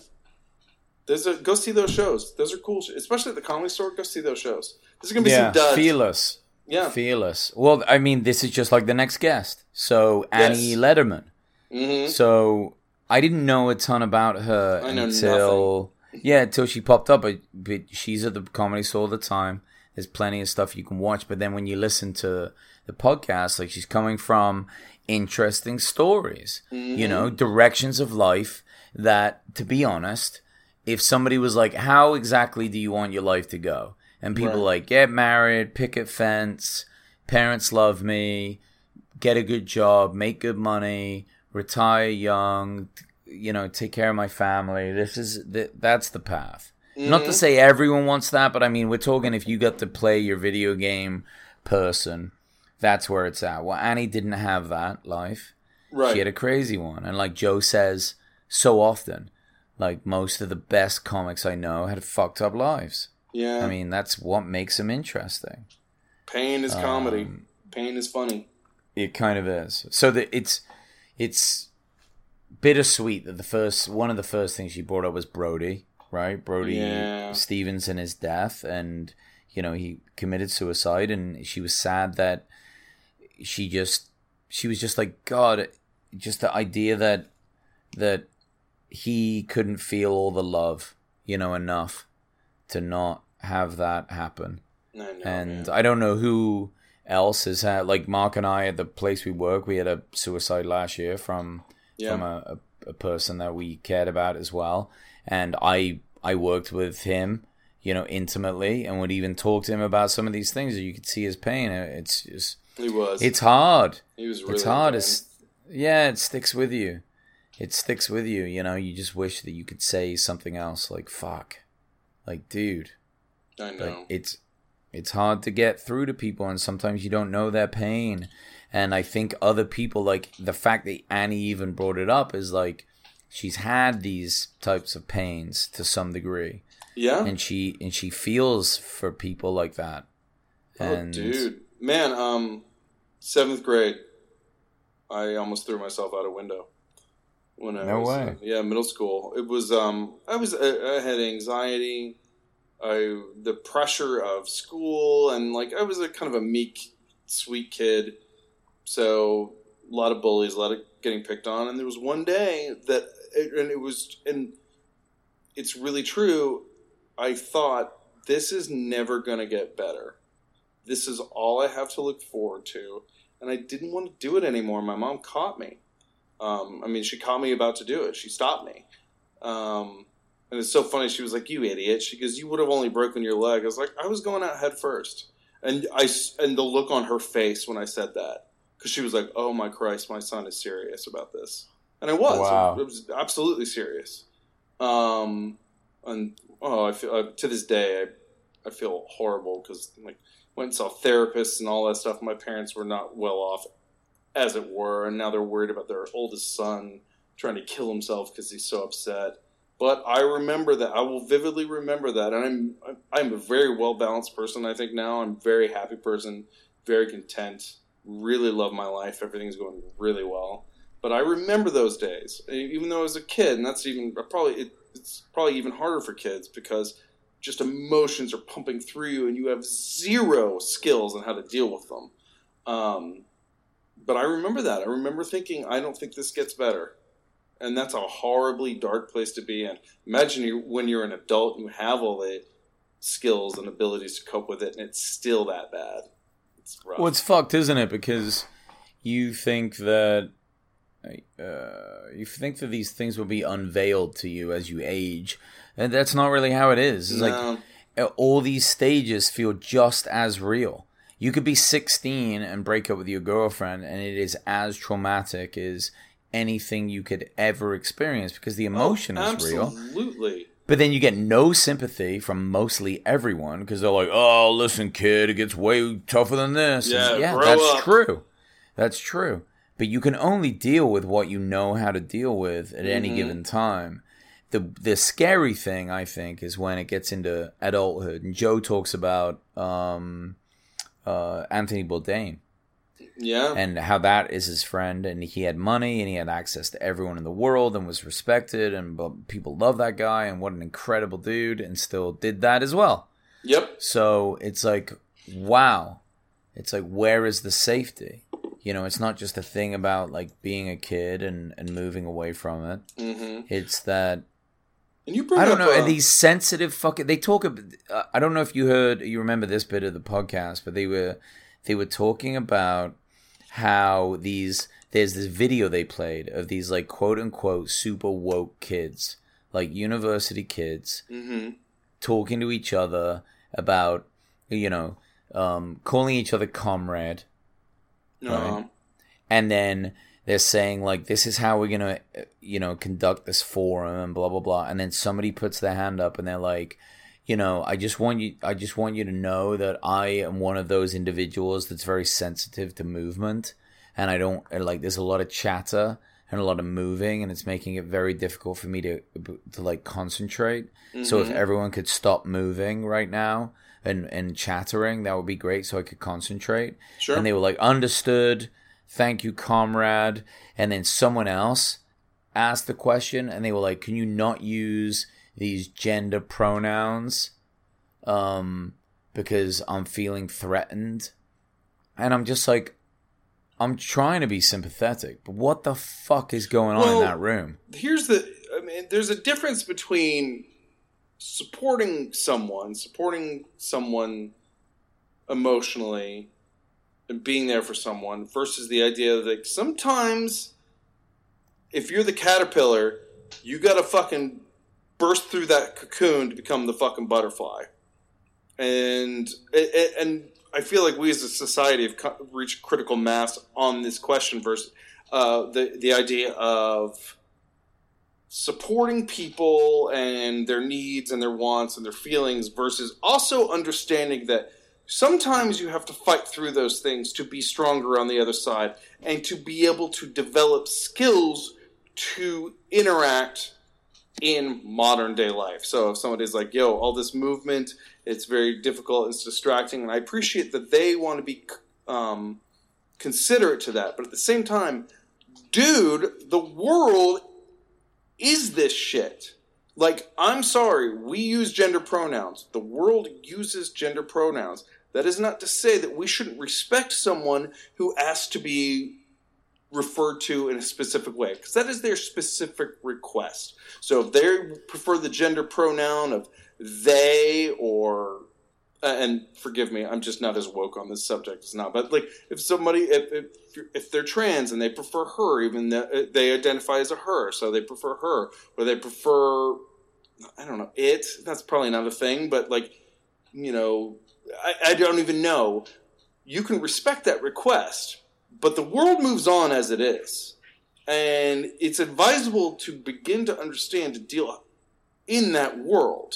There's a go see those shows. Those are cool, especially at the comedy store. Go see those shows. There's gonna be yeah, some duds. fearless. Yeah. Fearless. Well, I mean, this is just like the next guest. So Annie Yes. Lederman. hmm So I didn't know a ton about her until yeah, until she popped up. But, but she's at the comedy store all the time. There's plenty of stuff you can watch. But then when you listen to the podcast, like she's coming from interesting stories, you know, directions of life that, to be honest, if somebody was like, "How exactly do you want your life to go?" And people Right. like get married, picket fence, parents love me, get a good job, make good money, retire young, you know, take care of my family. This is th- that's the path. Not to mm-hmm. say everyone wants that, but I mean, we're talking if you got to play your video game person, that's where it's at. Well, Annie didn't have that life. Right. She had a crazy one. And like Joe says so often, like most of the best comics I know had fucked up lives. Yeah. I mean, that's what makes them interesting. Pain is comedy. Um, Pain is funny. It kind of is. So that it's it's bittersweet that the first one of the first things she brought up was Brody, right? Brody Yeah. Stevens and his death, and you know he committed suicide, and she was sad that she just she was just like God, just the idea that that he couldn't feel all the love, you know, enough to not have that happen I know, and man. I don't know who else has had like Mark and I at the place we work. We had a suicide last year from Yeah. from a, a, a person that we cared about as well, and I I worked with him, you know, intimately, and would even talk to him about some of these things. You could see his pain. It's just he was. it's hard. he was really. it's hard. It's yeah, it sticks with you. It sticks with you. You know, you just wish that you could say something else, like "fuck," like "dude." I know. But it's it's hard to get through to people and sometimes you don't know their pain and i think other people like the fact that annie even brought it up is like she's had these types of pains to some degree Yeah. and she and she feels for people like that and oh, dude, man. Um, seventh grade, I almost threw myself out a window. When I No was, way. uh, yeah, middle school. It was. Um, I was. I, I had anxiety. I the pressure of school and like I was a kind of a meek, sweet kid. So a lot of bullies, a lot of getting picked on, and there was one day that, and it was, and it's really true. I thought this is never going to get better. This is all I have to look forward to, and I didn't want to do it anymore. My mom caught me. Um, I mean, she caught me about to do it. She stopped me. Um, and it's so funny. She was like, "You idiot!" She goes, "You would have only broken your leg." I was like, "I was going out head first. And I and the look on her face when I said that, because she was like, "Oh my Christ, my son is serious about this," and I was. Wow. It, was absolutely serious. Um, and oh, I feel uh, to this day I, I feel horrible because like went and saw therapists and all that stuff. My parents were not well off, as it were, and now they're worried about their oldest son trying to kill himself because he's so upset. But I remember that. I will vividly remember that, and I'm I'm a very well balanced person. I think now I'm a very happy person, very content. Really love my life. Everything's going really well. But I remember those days, even though I was a kid, and that's even probably it, it's probably even harder for kids because just emotions are pumping through you, and you have zero skills on how to deal with them. Um, but I remember that. I remember thinking, I don't think this gets better and that's a horribly dark place to be in. Imagine you when you're an adult, and you have all the skills and abilities to cope with it, and it's still that bad. It's rough. Well, it's fucked, isn't it? Because you think that uh, you think that these things will be unveiled to you as you age, and that's not really how it is. It's like No. uh, all these stages feel just as real. You could be 16 and break up with your girlfriend, and it is as traumatic as anything you could ever experience because the emotion Oh, is real. Absolutely. But then you get no sympathy from mostly everyone because they're like, "Oh, listen, kid, it gets way tougher than this." Yeah, And yeah, grow that's up. true. That's true. But you can only deal with what you know how to deal with at any Mhm. given time. The the scary thing, I think, is when it gets into adulthood. And Joe talks about um, uh, Anthony Bourdain. Yeah. and how that is his friend and he had money and he had access to everyone in the world and was respected and people love that guy and what an incredible dude and still did that as well. Yep. so it's like wow. It's like where is the safety? You know it's not just a thing about like being a kid and and moving away from it. Hmm it's that And you bring I don't up, know. uh, and these sensitive fucking. They talk. ab- Uh, I don't know if you heard. You remember this bit of the podcast, but they were they were talking about how these. There's this video they played of these like quote unquote super woke kids, like university kids, mhm. talking to each other about, you know, um, calling each other comrade, No. Right. and then they're saying like this is how we're gonna uh, you know conduct this forum and blah blah blah. And then somebody puts their hand up and they're like you know i just want you i just want you to know that i am one of those individuals that's very sensitive to movement. And i don't like there's a lot of chatter and a lot of moving and it's making it very difficult for me to to like concentrate. So if Mhm. everyone could stop moving right now and and chattering that would be great so i could concentrate. Sure. and they were like understood thank you comrade. And then someone else asked the question and they were like can you not use these gender pronouns? Um because i'm feeling threatened. And i'm just like i'm trying to be sympathetic but what the fuck is going on Well- in that room? here's the i mean there's a difference between supporting someone supporting someone emotionally and being there for someone versus the idea that sometimes if you're the caterpillar you gotta fucking burst through that cocoon to become the fucking butterfly. And and- and i feel like we as a society have reached critical mass on this question versus uh, the the idea of supporting people and their needs and their wants and their feelings versus also understanding that sometimes you have to fight through those things to be stronger on the other side and to be able to develop skills to interact in modern day life. So if somebody's like, yo, all this movement, it's very difficult, it's distracting, and I appreciate that they want to be um, considerate to that. But at the same time, dude, the world is this shit. Like, I'm sorry, we use gender pronouns. The world uses gender pronouns. That is not to say that we shouldn't respect someone who asks to be referred to in a specific way, because that is their specific request. So if they prefer the gender pronoun of they or and forgive me, I'm just not as woke on this subject as now. But like, if somebody, if, if, if they're trans and they prefer her, even though they identify as a her, so they prefer her, or they prefer, I don't know, it. That's probably not a thing, but like, you know, I, I don't even know. You can respect that request, but the world moves on as it is, and it's advisable to begin to understand to deal in that world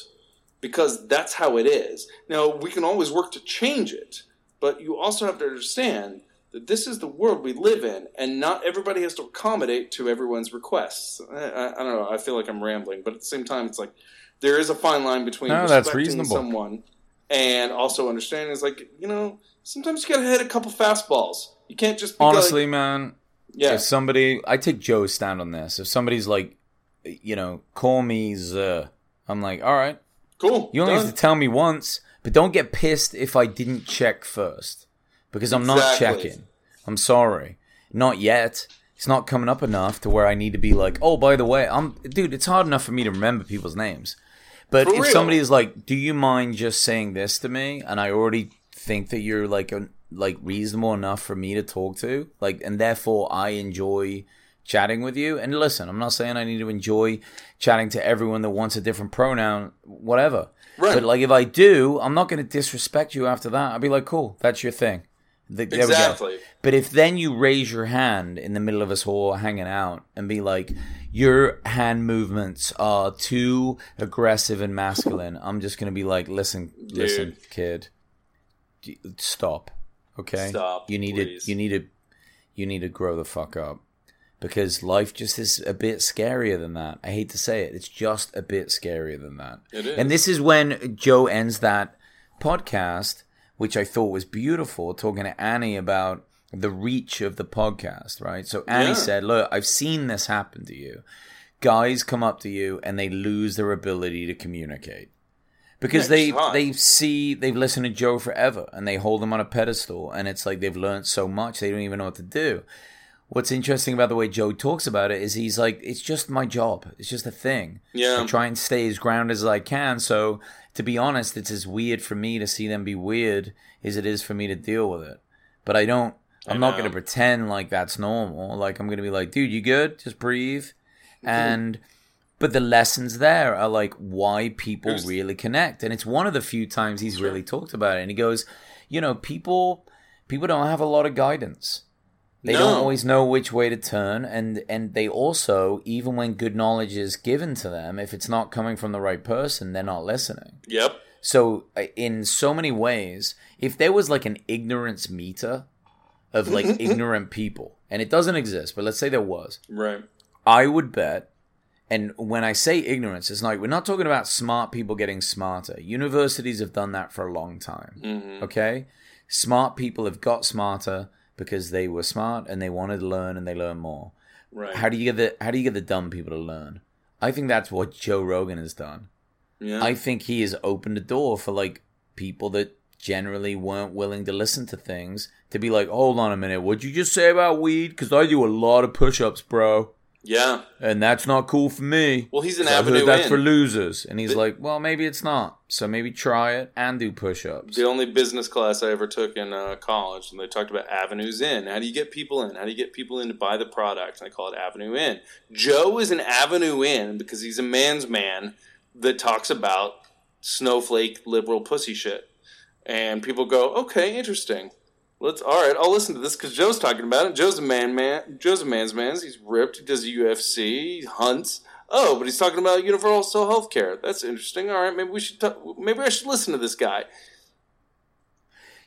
because that's how it is. Now, we can always work to change it, but you also have to understand that this is the world we live in, and not everybody has to accommodate to everyone's requests. I, I, I don't know. I feel like I'm rambling, but at the same time, it's like there is a fine line between No, respecting someone and also understanding. Is like you know, sometimes you gotta hit a couple fastballs. You can't just be Honestly, like, man, yeah, if somebody, I take Joe's stand on this. If somebody's like, you know, call me Z, I'm like, all right, cool. you only done. have to tell me once, but don't get pissed if I didn't check first, because I'm not checking. I'm sorry, not yet. It's not coming up enough to where I need to be like, oh, by the way, I'm, dude. It's hard enough for me to remember people's names, but For if real. somebody is like, do you mind just saying this to me, and I already think that you're like a, like reasonable enough for me to talk to, like, and therefore I enjoy chatting with you. And listen, I'm not saying I need to enjoy chatting to everyone that wants a different pronoun, whatever. Right. But like, if I do, I'm not going to disrespect you after that. I'd be like, cool, that's your thing. Th- there we go. exactly. But if then you raise your hand in the middle of us all hanging out and be like, your hand movements are too aggressive and masculine, I'm just gonna be like, listen, listen, kid, stop, okay? Stop, You need please. to, you need to, you need to grow the fuck up because life just is a bit scarier than that. I hate to say it, it's just a bit scarier than that. It is. And this is when Joe ends that podcast, which I thought was beautiful, talking to Annie about the reach of the podcast, right? So Annie Yeah. said, Look, I've seen this happen to you. Guys come up to you and they lose their ability to communicate. Because they time. they see they've listened to Joe forever and they hold him on a pedestal and it's like they've learned so much they don't even know what to do. What's interesting about the way Joe talks about it is he's like, it's just my job. It's just a thing. Yeah. I try and stay as grounded as I can. So, to be honest, it's as weird for me to see them be weird as it is for me to deal with it. But I don't, I'm I not going to pretend like that's normal. Like, I'm going to be like, dude, you good? Just breathe. And, but the lessons there are like why people really connect. And it's one of the few times he's really talked about it. And he goes, you know, people, people don't have a lot of guidance. They don't always know which way to turn, and and they also, even when good knowledge is given to them, if it's not coming from the right person, they're not listening. Yep. So, uh, in so many ways, if there was like an ignorance meter of like ignorant people, and it doesn't exist, but let's say there was, Right. I would bet. And when I say ignorance, it's like we're not talking about smart people getting smarter. Universities have done that for a long time. hmm Okay? Smart people have got smarter because they were smart and they wanted to learn and they learn more. Right. How do you get the how do you get the dumb people to learn? I think that's what Joe Rogan has done. yeah. I think he has opened the door for like people that generally weren't willing to listen to things to be like, hold on a minute, what'd you just say about weed? Because I do a lot of push-ups, bro, yeah. and that's not cool for me. Well, he's an avenue that's in. for losers, and he's The- like, well, maybe it's not. So maybe try it and do push-ups. the only business class I ever took in uh, college, and they talked about avenues in. How do you get people in? How do you get people in to buy the product? And they call it avenue in. Joe is an avenue in because he's a man's man that talks about snowflake liberal pussy shit, and people go, okay, interesting. Let's all right. I'll listen to this because Joe's talking about it. Joe's a man, man. Joe's a man's man. He's ripped. He does UFC. He hunts. Oh, but he's talking about universal health care. That's interesting. All right, maybe we should. Talk, maybe I should listen to this guy.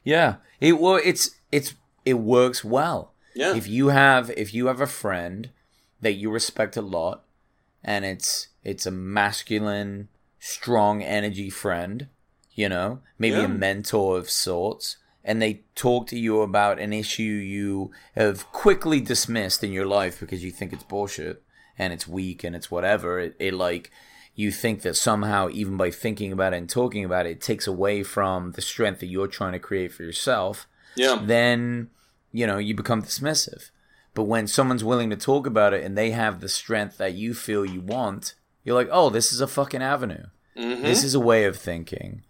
Yeah, it well, it's it's it works well. Yeah. If you have if you have a friend that you respect a lot, and it's it's a masculine, strong energy friend, you know, maybe Yeah. a mentor of sorts, and they talk to you about an issue you have quickly dismissed in your life because you think it's bullshit and it's weak and it's whatever. It, it like you think that somehow even by thinking about it and talking about it, it takes away from the strength that you're trying to create for yourself Yeah. then you know you become dismissive but when someone's willing to talk about it and they have the strength that you feel you want you're like oh this is a fucking avenue Mm-hmm. this is a way of thinking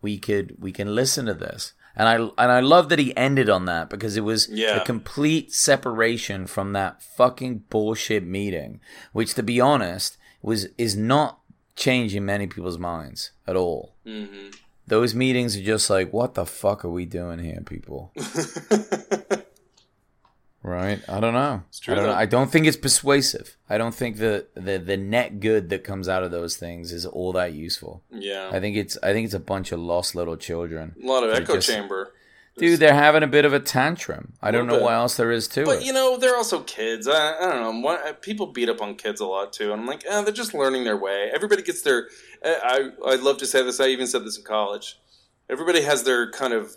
we could we can listen to this and i and i love that he ended on that because it was Yeah. a complete separation from that fucking bullshit meeting which to be honest was is not changing many people's minds at all. Hmm those meetings are just like what the fuck are we doing here people Right. I don't know. true, I don't know. I don't think it's persuasive. I don't think the, the the net good that comes out of those things is all that useful. yeah. I think it's I think it's a bunch of lost little children. a lot of echo just- chamber. Dude, they're having a bit of a tantrum. I don't know Little what else there is to But it. you know, they're also kids. I, I don't know. What, people beat up on kids a lot too, and I'm like, eh, they're just learning their way. Everybody gets their. eh, I I'd love to say this. I even said this in college. Everybody has their kind of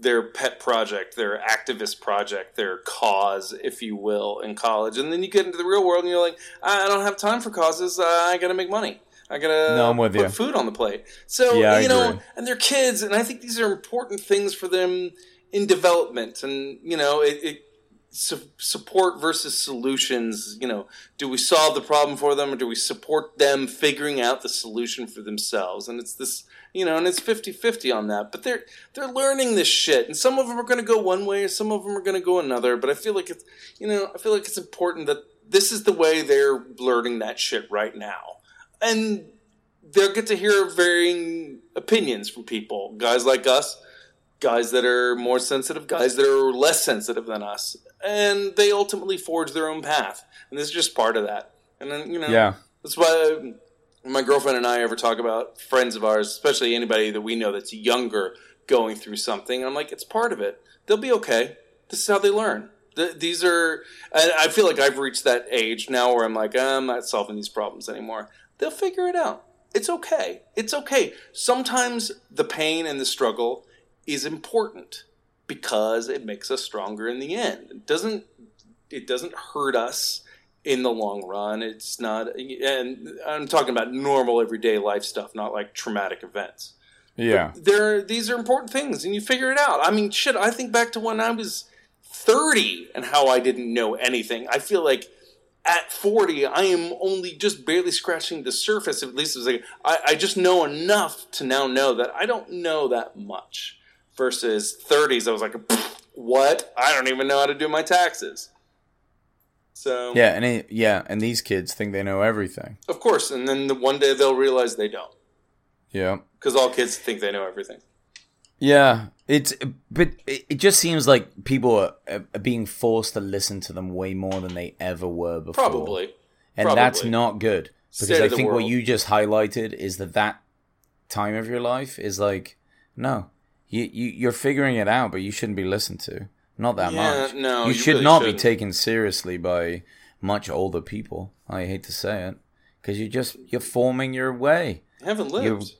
their pet project, their activist project, their cause, if you will, in college, and then you get into the real world, and you're like, I don't have time for causes. Uh, I got to make money. I gotta No, I'm with put you. food on the plate. So Yeah, you know, and they're kids, and I think these are important things for them in development. And you know, it, it su- support versus solutions. You know, do we solve the problem for them, or do we support them figuring out the solution for themselves? And it's this, you know, and it's 50-50 on that. But they're they're learning this shit, and some of them are going to go one way, some of them are going to go another. But I feel like it's, you know, I feel like it's important that this is the way they're learning that shit right now, and they'll get to hear varying opinions from people, guys like us guys that are more sensitive, guys that are less sensitive than us, and they ultimately forge their own path. And this is just part of that. And then you know, Yeah. that's why my girlfriend and I ever talk about friends of ours, especially anybody that we know that's younger going through something. I'm like, it's part of it. They'll be okay. This is how they learn. Th- These are, and I feel like I've reached that age now where I'm like, I'm not solving these problems anymore. They'll figure it out. It's okay. It's okay. Sometimes the pain and the struggle is important because it makes us stronger in the end. It doesn't it doesn't hurt us in the long run. It's not and I'm talking about normal everyday life stuff, not like traumatic events. Yeah. There these are important things and you figure it out. I mean, shit, I think back to when I was 30 and how I didn't know anything. I feel like at 40, I am only just barely scratching the surface. At least it was like I, I just know enough to now know that I don't know that much. Versus 30s, I was like, what? I don't even know how to do my taxes. So Yeah, and it, yeah, and these kids think they know everything. of course, and then the one day they'll realize they don't, Yeah. because all kids think they know everything. Yeah, it's but it it just seems like people are, are being forced to listen to them way more than they ever were before. Probably. and that's not good because State I think what you just highlighted is that that time of your life is like no, you, you you're figuring it out, but you shouldn't be listened to. Not that Yeah, much. no, you, you should really not be shouldn't. taken seriously by much older people. I hate to say it because you're just you're forming your way. You haven't lived. You-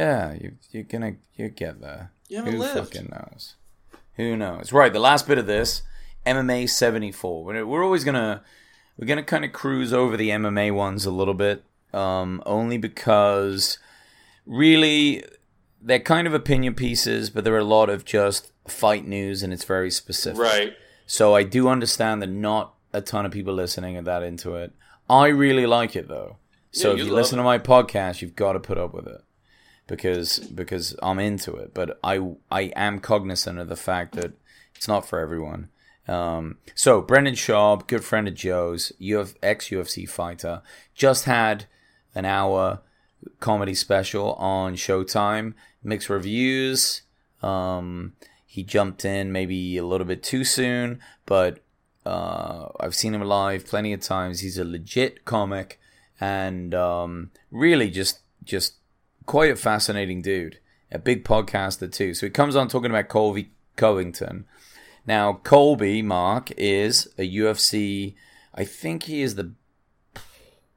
Yeah, you, you're gonna you get there. You haven't Who lived. fucking knows? Who knows? Right, the last bit of this MMA 74. We're, we're always gonna we're gonna kind of cruise over the MMA ones a little bit, um, only because really they're kind of opinion pieces, but there are a lot of just fight news, and it's very specific. right. So I do understand that not a ton of people listening are that into it. I really like it though. So Yeah, if you you listen it. to my podcast, you've got to put up with it because because I'm into it. But I I am cognizant of the fact that it's not for everyone. Um, so Brendan Schaub, good friend of Joe's, Uf, ex UFC fighter, just had an hour comedy special on Showtime. Mixed reviews. Um, he jumped in maybe a little bit too soon, but uh, I've seen him live plenty of times. He's a legit comic and um, really just just quite a fascinating dude. a big podcaster too. So he comes on talking about Colby Covington. Now, Colby, Mark, is a UFC, I think he is the,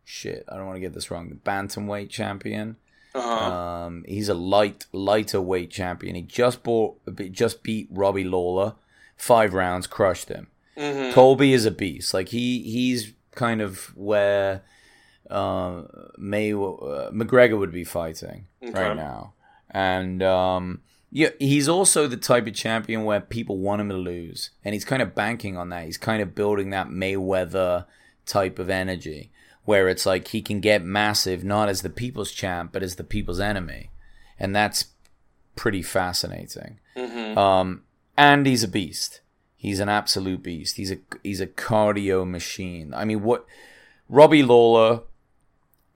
shit, I don't want to get this wrong, the bantamweight champion. Uh-huh. Um, he's a light, lighter weight champion. He just bought, just beat Robbie Lawler, five rounds, crushed him. Mhm. Colby is a beast. Like he, he's kind of where uh, May uh, McGregor would be fighting Okay. right now, and um, yeah, he's also the type of champion where people want him to lose, and he's kind of banking on that. He's kind of building that Mayweather type of energy, where it's like he can get massive, not as the people's champ, but as the people's enemy, and that's pretty fascinating. Mhm. Um, and he's a beast. He's an absolute beast. He's a he's a cardio machine. I mean, what Robbie Lawler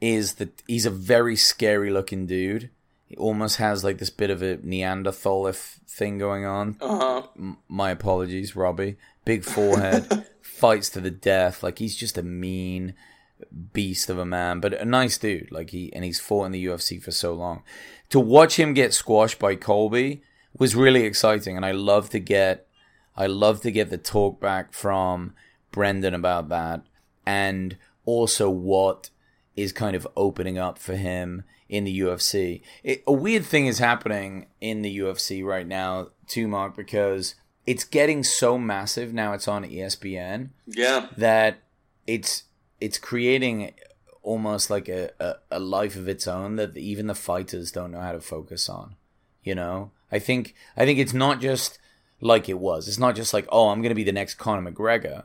is the he's a very scary looking dude. He almost has like this bit of a Neanderthal thing going on. Uh-huh. M- my apologies, Robbie. Big forehead, fights to the death. Like he's just a mean beast of a man, but a nice dude. Like he and he's fought in the UFC for so long. To watch him get squashed by Colby was really exciting, and I love to get, I love to get the talk back from Brendan about that, and also what is kind of opening up for him in the UFC. It, a weird thing is happening in the UFC right now, too, Mark, because it's getting so massive now. It's on ESPN Yeah. that it's it's creating almost like a, a, a life of its own that even the fighters don't know how to focus on. You know, I think I think it's not just like it was. It's not just like oh, I'm gonna be the next Conor McGregor,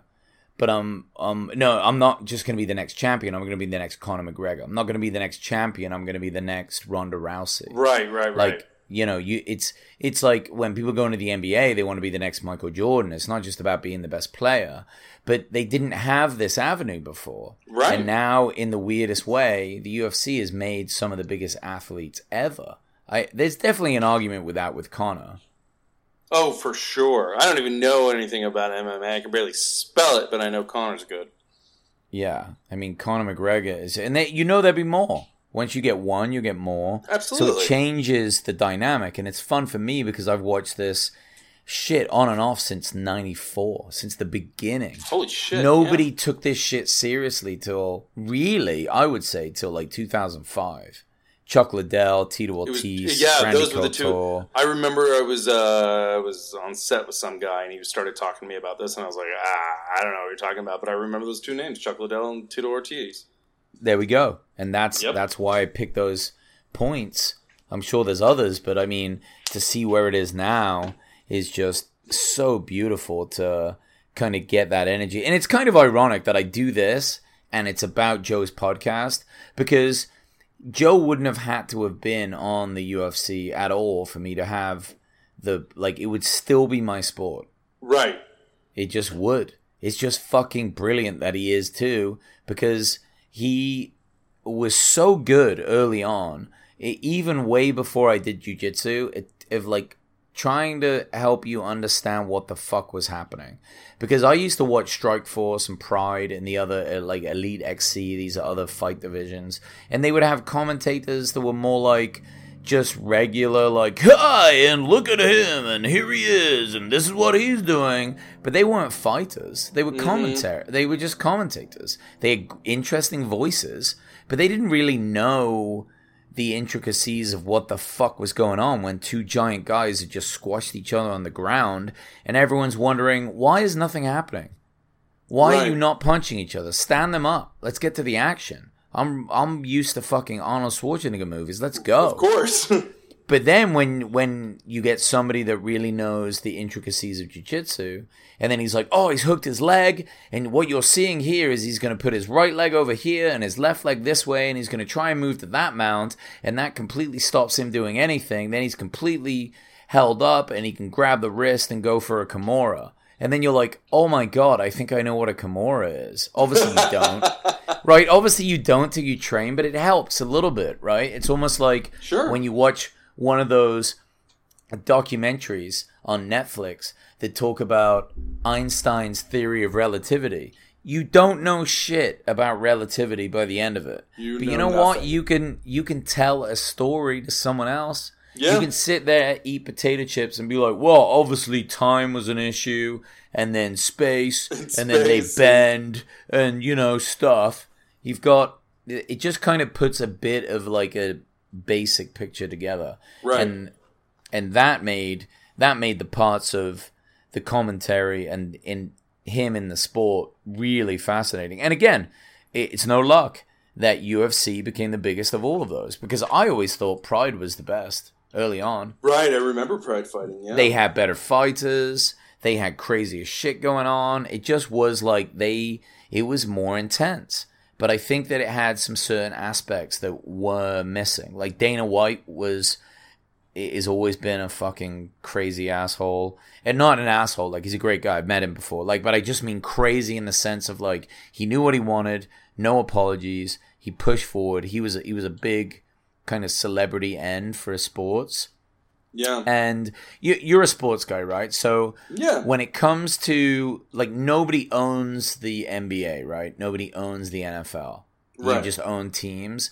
but um um no, I'm not just gonna be the next champion. I'm gonna be the next Conor McGregor. I'm not gonna be the next champion. I'm gonna be the next Ronda Rousey Right, right, right. like you know you it's it's like when people go into the NBA they want to be the next Michael Jordan it's not just about being the best player but they didn't have this avenue before Right. and now in the weirdest way the UFC has made some of the biggest athletes ever I there's definitely an argument with that with Conor oh, for sure. I don't even know anything about MMA. I can barely spell it, but I know Conor's good. yeah I mean Conor McGregor is and they, you know there'd be more once you get one you get more Absolutely. So it changes the dynamic, and it's fun for me because I've watched this shit on and off since '94, since the beginning. Holy shit. Nobody yeah. took this shit seriously till really, I would say, till like 2005. Chuck Liddell, Tito It was, Ortiz, yeah, Randy those were the two. I remember I was uh, I was on set with some guy and he started talking to me about this and I was like, ah, I don't know what you're talking about, but I remember those two names, Chuck Liddell and Tito Ortiz. There we go, and that's Yep. that's why I picked those points. I'm sure there's others, but I mean, to see where it is now is just so beautiful to kind of get that energy. And it's kind of ironic that I do this and it's about Joe's podcast because Joe wouldn't have had to have been on the UFC at all for me to have the like it would still be my sport. Right. It just would. It's just fucking brilliant that he is too, because he was so good early on, e- even way before I did jujitsu, it- of like trying to help you understand what the fuck was happening. Because I used to watch Strike Force and Pride and the other uh, like Elite XC, these other fight divisions, and they would have commentators that were more like just regular, like, hi, and look at him, and here he is, and this is what he's doing. But they weren't fighters. They were mm-hmm. commentators. They were just commentators. They had interesting voices, but they didn't really know the intricacies of what the fuck was going on when two giant guys had just squashed each other on the ground, and everyone's wondering, why is nothing happening? Why are you not punching each other? Stand them up. Let's get to the action. I'm I'm used to fucking Arnold Schwarzenegger movies. Let's go. Of course. But then when when you get somebody that really knows the intricacies of jiu-jitsu, and then he's like, "Oh, he's hooked his leg, and what you're seeing here is he's going to put his right leg over here and his left leg this way, and he's going to try and move to that mount, and that completely stops him doing anything. Then he's completely held up, and he can grab the wrist and go for a kimura." And then you're like, "Oh my god, I think I know what a kimura is." Obviously you don't. right? Obviously you don't till you train, but it helps a little bit, right? It's almost like Sure. when you watch one of those documentaries on Netflix that talk about Einstein's theory of relativity. You don't know shit about relativity by the end of it. You but you know know what? You can you can tell a story to someone else Yeah. You can sit there, eat potato chips, and be like, well, obviously time was an issue, and then space, and, then they bend, and, you know, stuff. You've got, it just kind of puts a bit of like a basic picture together. Right. And, and that made, that made the parts of the commentary and in him in the sport really fascinating. And again, it- it's no luck that UFC became the biggest of all of those because I always thought Pride was the best early on. Right, I remember Pride fighting. Yeah, They had better fighters, they had crazier shit going on. It just was like they it was more intense. But I think that it had some certain aspects that were missing. Like Dana White was has always been a fucking crazy asshole. And not an asshole, like he's a great guy. I've met him before. Like, but I just mean crazy in the sense of like he knew what he wanted, no apologies. He pushed forward. He was a, he was a big kind of celebrity end for sports. yeah, And you, you're a sports guy, right? So yeah. when it comes to like nobody owns the NBA, right? Nobody owns the NFL. You just own teams.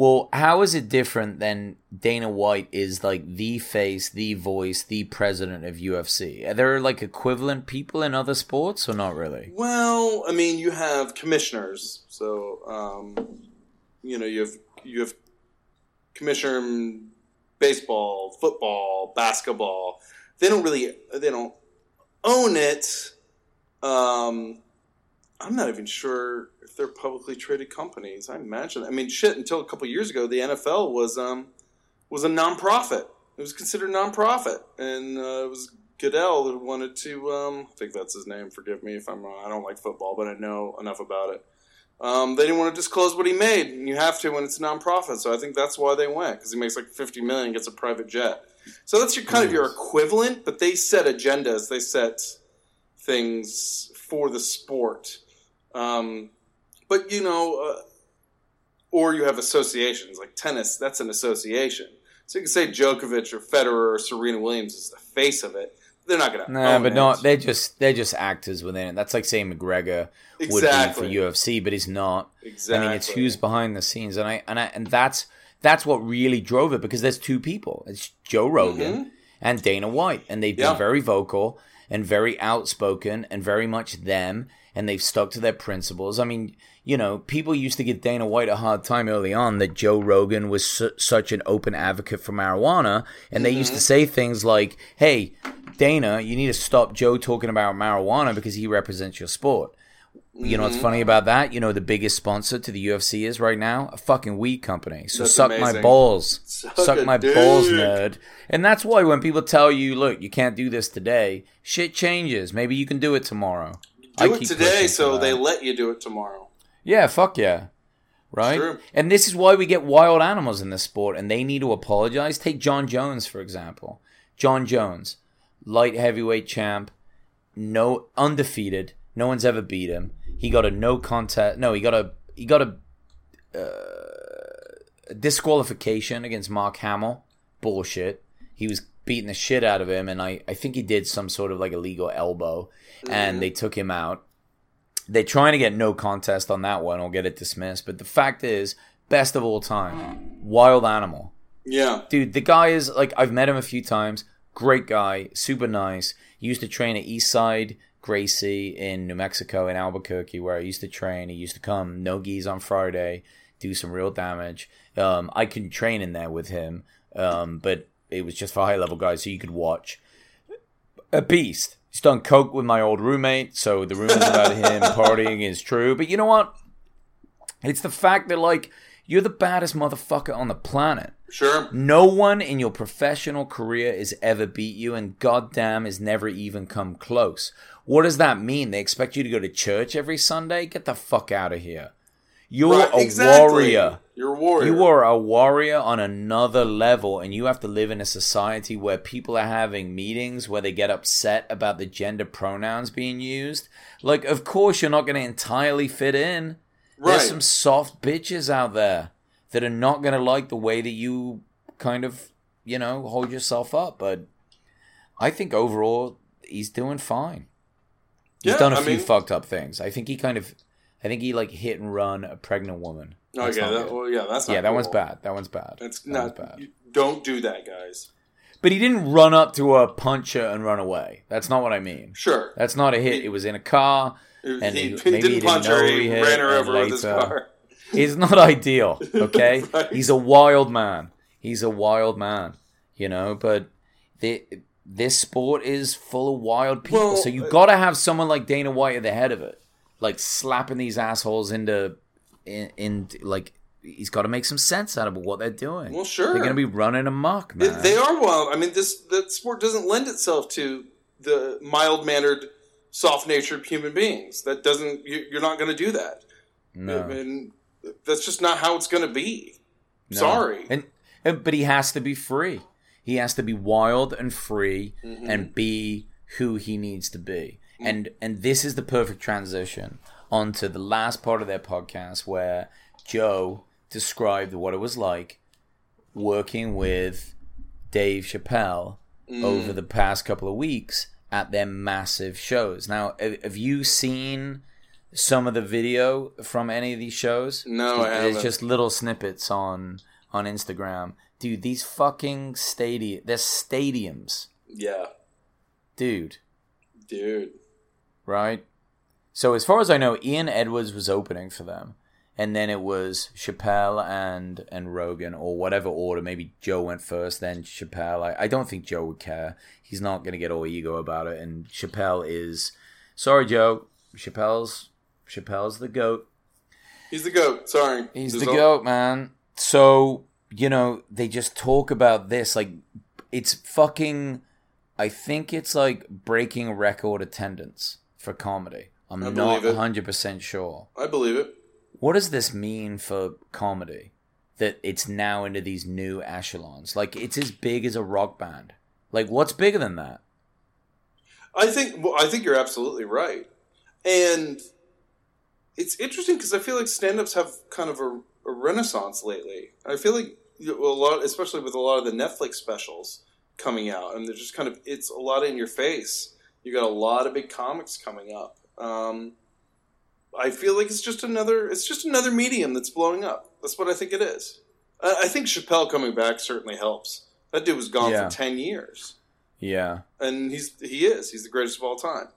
Well, how is it different than Dana White is like the face, the voice, the president of UFC? Are there like equivalent people in other sports or not really? Well, I mean, you have commissioners, so um, you know you have you have commissioner in baseball, football, basketball. They don't really they don't own it. Um, I'm not even sure if they're publicly traded companies. I imagine. I mean, shit. Until a couple years ago, the NFL was um, was a nonprofit. It was considered nonprofit, and uh, it was Goodell that wanted to. Um, I think that's his name. Forgive me if I'm wrong. I don't like football, but I know enough about it. Um, they didn't want to disclose what he made, and you have to when it's a nonprofit. So I think that's why they went because he makes like fifty million, and gets a private jet. So that's your kind of your equivalent, but they set agendas. They set things for the sport. Um, but you know, uh, or you have associations like tennis. That's an association. So you can say Djokovic or Federer or Serena Williams is the face of it. They're not to. Nah, but it. not they're just they're just actors within it. That's like saying McGregor Exactly. would be for UFC, but he's not. Exactly. I mean, it's who's behind the scenes, and I and I and that's that's what really drove it because there's two people. It's Joe Rogan and Dana White, and they've Mm-hmm. Yeah. been very vocal and very outspoken and very much them, and they've stuck to their principles. I mean, you know, people used to give Dana White a hard time early on that Joe Rogan was su- such an open advocate for marijuana, and they Mm-hmm. used to say things like, "Hey, Dana, you need to stop Joe talking about marijuana because he represents your sport." You know what's Mm-hmm. funny about that? You know the biggest sponsor to the UFC is right now a fucking weed company. So That's suck my balls, Suck suck my dick. balls, nerd. And that's why when people tell you, "Look, you can't do this today," shit changes. Maybe you can do it tomorrow. I Do it keep today, so they let you do it tomorrow. Yeah, fuck yeah. Right? True. And this is why we get wild animals in this sport and they need to apologize. Take Jon Jones, for example. Jon Jones, light heavyweight champ, no undefeated. No one's ever beat him. He got a no contest. No, he got a he got a, uh, disqualification against Mark Hamill. Bullshit. He was beating the shit out of him, and I, I think he did some sort of like illegal elbow, and they took him out they're trying to get no contest on that one or get it dismissed. But the fact is, best of all time, wild animal. Yeah. Dude, the guy is like, I've met him a few times. Great guy, super nice. He used to train at Eastside Gracie in New Mexico, in Albuquerque, where I used to train. He used to come, no geese on Friday, do some real damage. Um, I couldn't train in there with him, um, but it was just for high level guys, so you could watch a beast. He's done coke with my old roommate, so the rumors about him partying is true. But you know what? It's the fact that like you're the baddest motherfucker on the planet. Sure. No one in your professional career has ever beat you, and goddamn has never even come close. What does that mean? They expect you to go to church every Sunday? Get the fuck out of here. You're Right, a exactly. warrior. You're a warrior. You are a warrior on another level, and you have to live in a society where people are having meetings where they get upset about the gender pronouns being used. Like, of course, you're not going to entirely fit in. Right. There's some soft bitches out there that are not going to like the way that you kind of, you know, hold yourself up. But I think overall, he's doing fine. He's Yeah, done a I few mean- fucked up things. I think he kind of, I think he like hit and run a pregnant woman. That's not that, well, yeah, that's not yeah, that one's bad. That one's bad. That's That not. bad. Don't do that, guys. But he didn't run up to a puncher and run away. That's not what I mean. Sure. That's not a hit. It was in a car. He, And he, he- he maybe he didn't didn't punch know her. he He ran her over with his car. It's not ideal, okay? Right. He's a wild man. He's a wild man, you know, but the, this sport is full of wild people. Well, so you uh, got to have someone like Dana White at the head of it. Like slapping these assholes into in, in like he's got to make some sense out of what they're doing. Well, sure. They're going to be running amok, man. They are wild. I mean, this that sport doesn't lend itself to the mild mannered, soft natured human beings. That doesn't. You, you're not going to do that. no. I mean, that's just not how it's going to be. No. Sorry. And, and but he has to be free. He has to be wild and free Mhm. and be who he needs to be. Mm. And and this is the perfect transition onto the last part of their podcast where Joe described what it was like working with Dave Chappelle Mm. over the past couple of weeks at their massive shows. Now, have have you seen some of the video from any of these shows? No, it's just little snippets on on Instagram. Dude, these fucking stadium they're stadiums. Yeah, Dude, dude. Right? So as far as I know, Ian Edwards was opening for them. And then it was Chappelle and and Rogan or whatever order. Maybe Joe went first, then Chappelle. I, I don't think Joe would care. He's not gonna get all ego about it. And Chappelle is sorry, Joe. Chappelle's Chappelle's the goat. He's the goat. Sorry, He's There's the all- goat, man. So, you know, they just talk about this like it's fucking I think it's like breaking record attendance for comedy. I'm I not believe it. 100% sure. I believe it. What does this mean for comedy? That it's now into these new echelons. Like it's as big as a rock band. Like what's bigger than that? I think. Well, I think you're absolutely right, and it's interesting because I feel like stand-ups have kind of a, a renaissance lately. I feel like a lot, especially with a lot of the Netflix specials coming out, and they're just kind of it's a lot in your face. You got a lot of big comics coming up. Um, I feel like it's just another it's just another medium that's blowing up. That's what I think it is. I, I think Chappelle coming back certainly helps. That dude was gone Yeah. for ten years Yeah. and he's he is he's the greatest of all time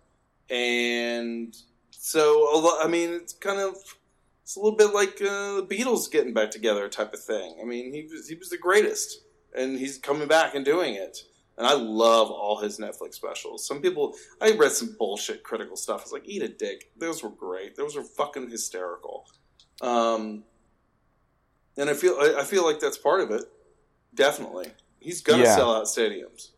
and so a i mean it's kind of it's a little bit like uh, the beatles getting back together type of thing i mean he was he was the greatest and he's coming back and doing it and i love all his netflix specials some people i read some bullshit critical stuff it's like eat a dick those were great those were fucking hysterical um and i feel i, I feel like that's part of it definitely he's gonna Yeah. sell out stadiums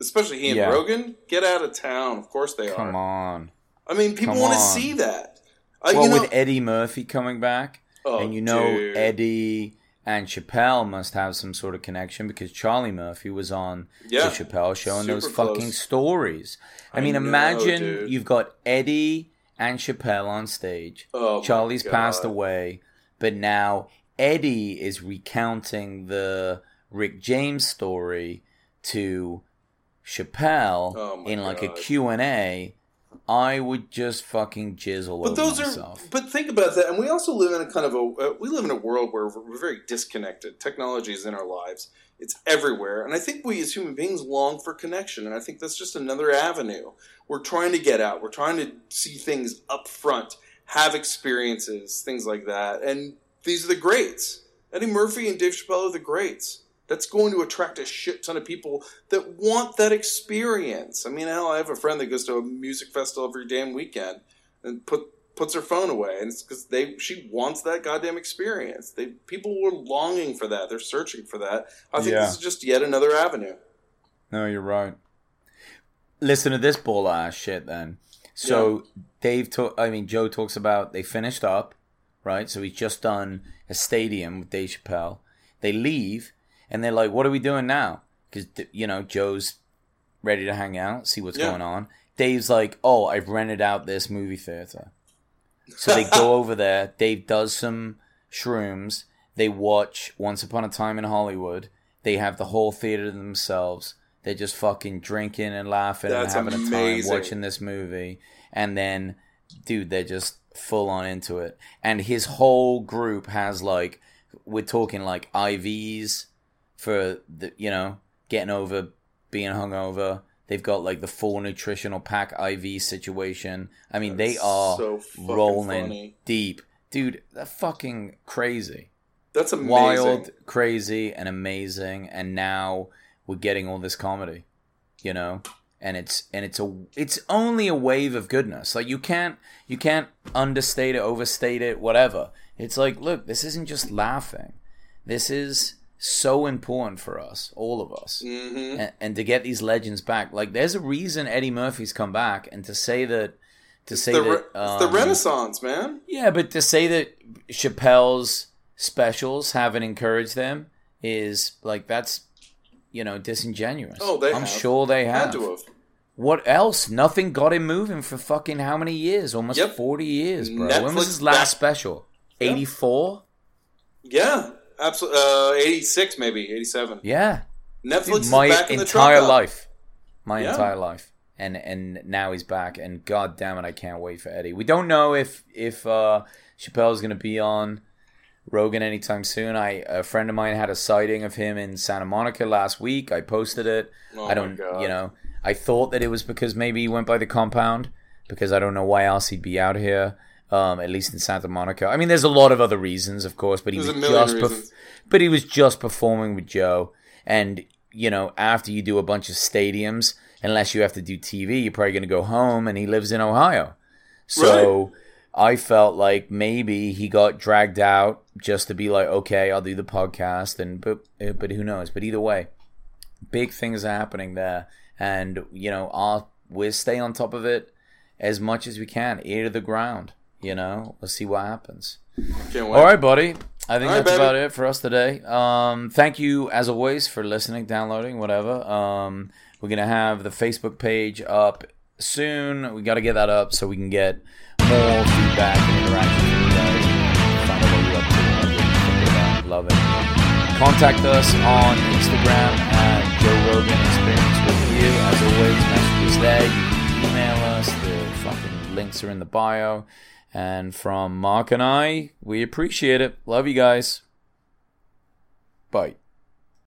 especially he and Yeah. Rogan, get out of town. Of course they Come are. Come on. I mean, people want to see that. I, Well, you know, with Eddie Murphy coming back, oh, and you know dude. Eddie and Chappelle must have some sort of connection because Charlie Murphy was on yeah, the Chappelle show and those super fucking stories. I, I mean, know, imagine dude. you've got Eddie and Chappelle on stage. Oh, Charlie's passed away, but now Eddie is recounting the Rick James story to Chappelle Oh, in like a Q&A. I would just fucking jizz all But over those myself. are. But think about that, and we also live in a kind of a. Uh, we live in a world where we're, we're very disconnected. Technology is in our lives. It's everywhere, and I think we as human beings long for connection, and I think that's just another avenue. We're trying to get out. We're trying to see things up front, have experiences, things like that, and these are the greats. Eddie Murphy and Dave Chappelle are the greats. That's going to attract a shit ton of people that want that experience. I mean, hell, I have a friend that goes to a music festival every damn weekend and put puts her phone away, and it's because they she wants that goddamn experience. They people were longing for that. They're searching for that. I think Yeah. this is just yet another avenue. No, you're right. Listen to this bull ass shit then. So Dave talk I mean Joe talks about they finished up, right? So he's just done a stadium with Dave Chappelle. They leave and they're like, "What are we doing now?" Cuz you know, Joe's ready to hang out, see what's Yeah. going on. Dave's like, "Oh, I've rented out this movie theater." So they go over there. Dave does some shrooms. They watch Once Upon a Time in Hollywood. They have the whole theater to themselves. They're just fucking drinking and laughing That's and having a time watching this movie. And then, dude, they're just full on into it, and his whole group has like we're talking like IVs for the you know getting over being hungover. They've got like the full nutritional pack IV situation. I mean, they are so rolling funny. deep, dude. They're fucking crazy That's amazing. wild, crazy, and amazing. And now we're getting all this comedy, you know. And it's and it's a it's only a wave of goodness. Like you can't you can't understate it, overstate it, whatever. It's like, look, this isn't just laughing. This is so important for us, all of us, hmm and, and to get these legends back. Like, there's a reason Eddie Murphy's come back, and to say that, to say the, that, it's the um, Renaissance, man. yeah, but to say that Chappelle's specials haven't encouraged them is like that's you know disingenuous. Oh, they I'm have. sure they have. Had to have. What else? Nothing got him moving for fucking how many years? Almost Yep. forty years, bro. when was his last special? Eighty four. Yeah, absolutely. Uh, Eighty-six, maybe eighty-seven. Yeah, Netflix my is back in the entire life, my Yeah. entire life, and and now he's back, and god damn it, I can't wait for Eddie. We don't know if if uh, Chappelle's going to be on Rogan anytime soon. I a friend of mine had a sighting of him in Santa Monica last week. I posted it. Oh I don't, you know, I thought that it was because maybe he went by the compound because I don't know why else he'd be out here. Um, at least in Santa Monica. I mean, there's a lot of other reasons, of course, but he There's was just, perf- but he was just performing with Joe. And you know, after you do a bunch of stadiums, unless you have to do TV, you're probably going to go home. And he lives in Ohio, so I felt like maybe he got dragged out just to be like, okay, I'll do the podcast, and but uh, but who knows? But either way, big things are happening there, and you know, I'll we'll stay on top of it as much as we can, ear to the ground. You know, we'll see what happens. All right, buddy. I think All that's about it for us today. Um, thank you, as always, for listening, downloading, whatever. Um, we're gonna have the Facebook page up soon. We got to get that up so we can get more feedback and interaction from you guys. Find out what you're up to. what you're thinking about. Love it. Contact us on Instagram at Joe Rogan Experience with you. As always, messages there. You can email us. The fucking links are in the bio. And from Mark and I, we appreciate it. Love you guys. Bye.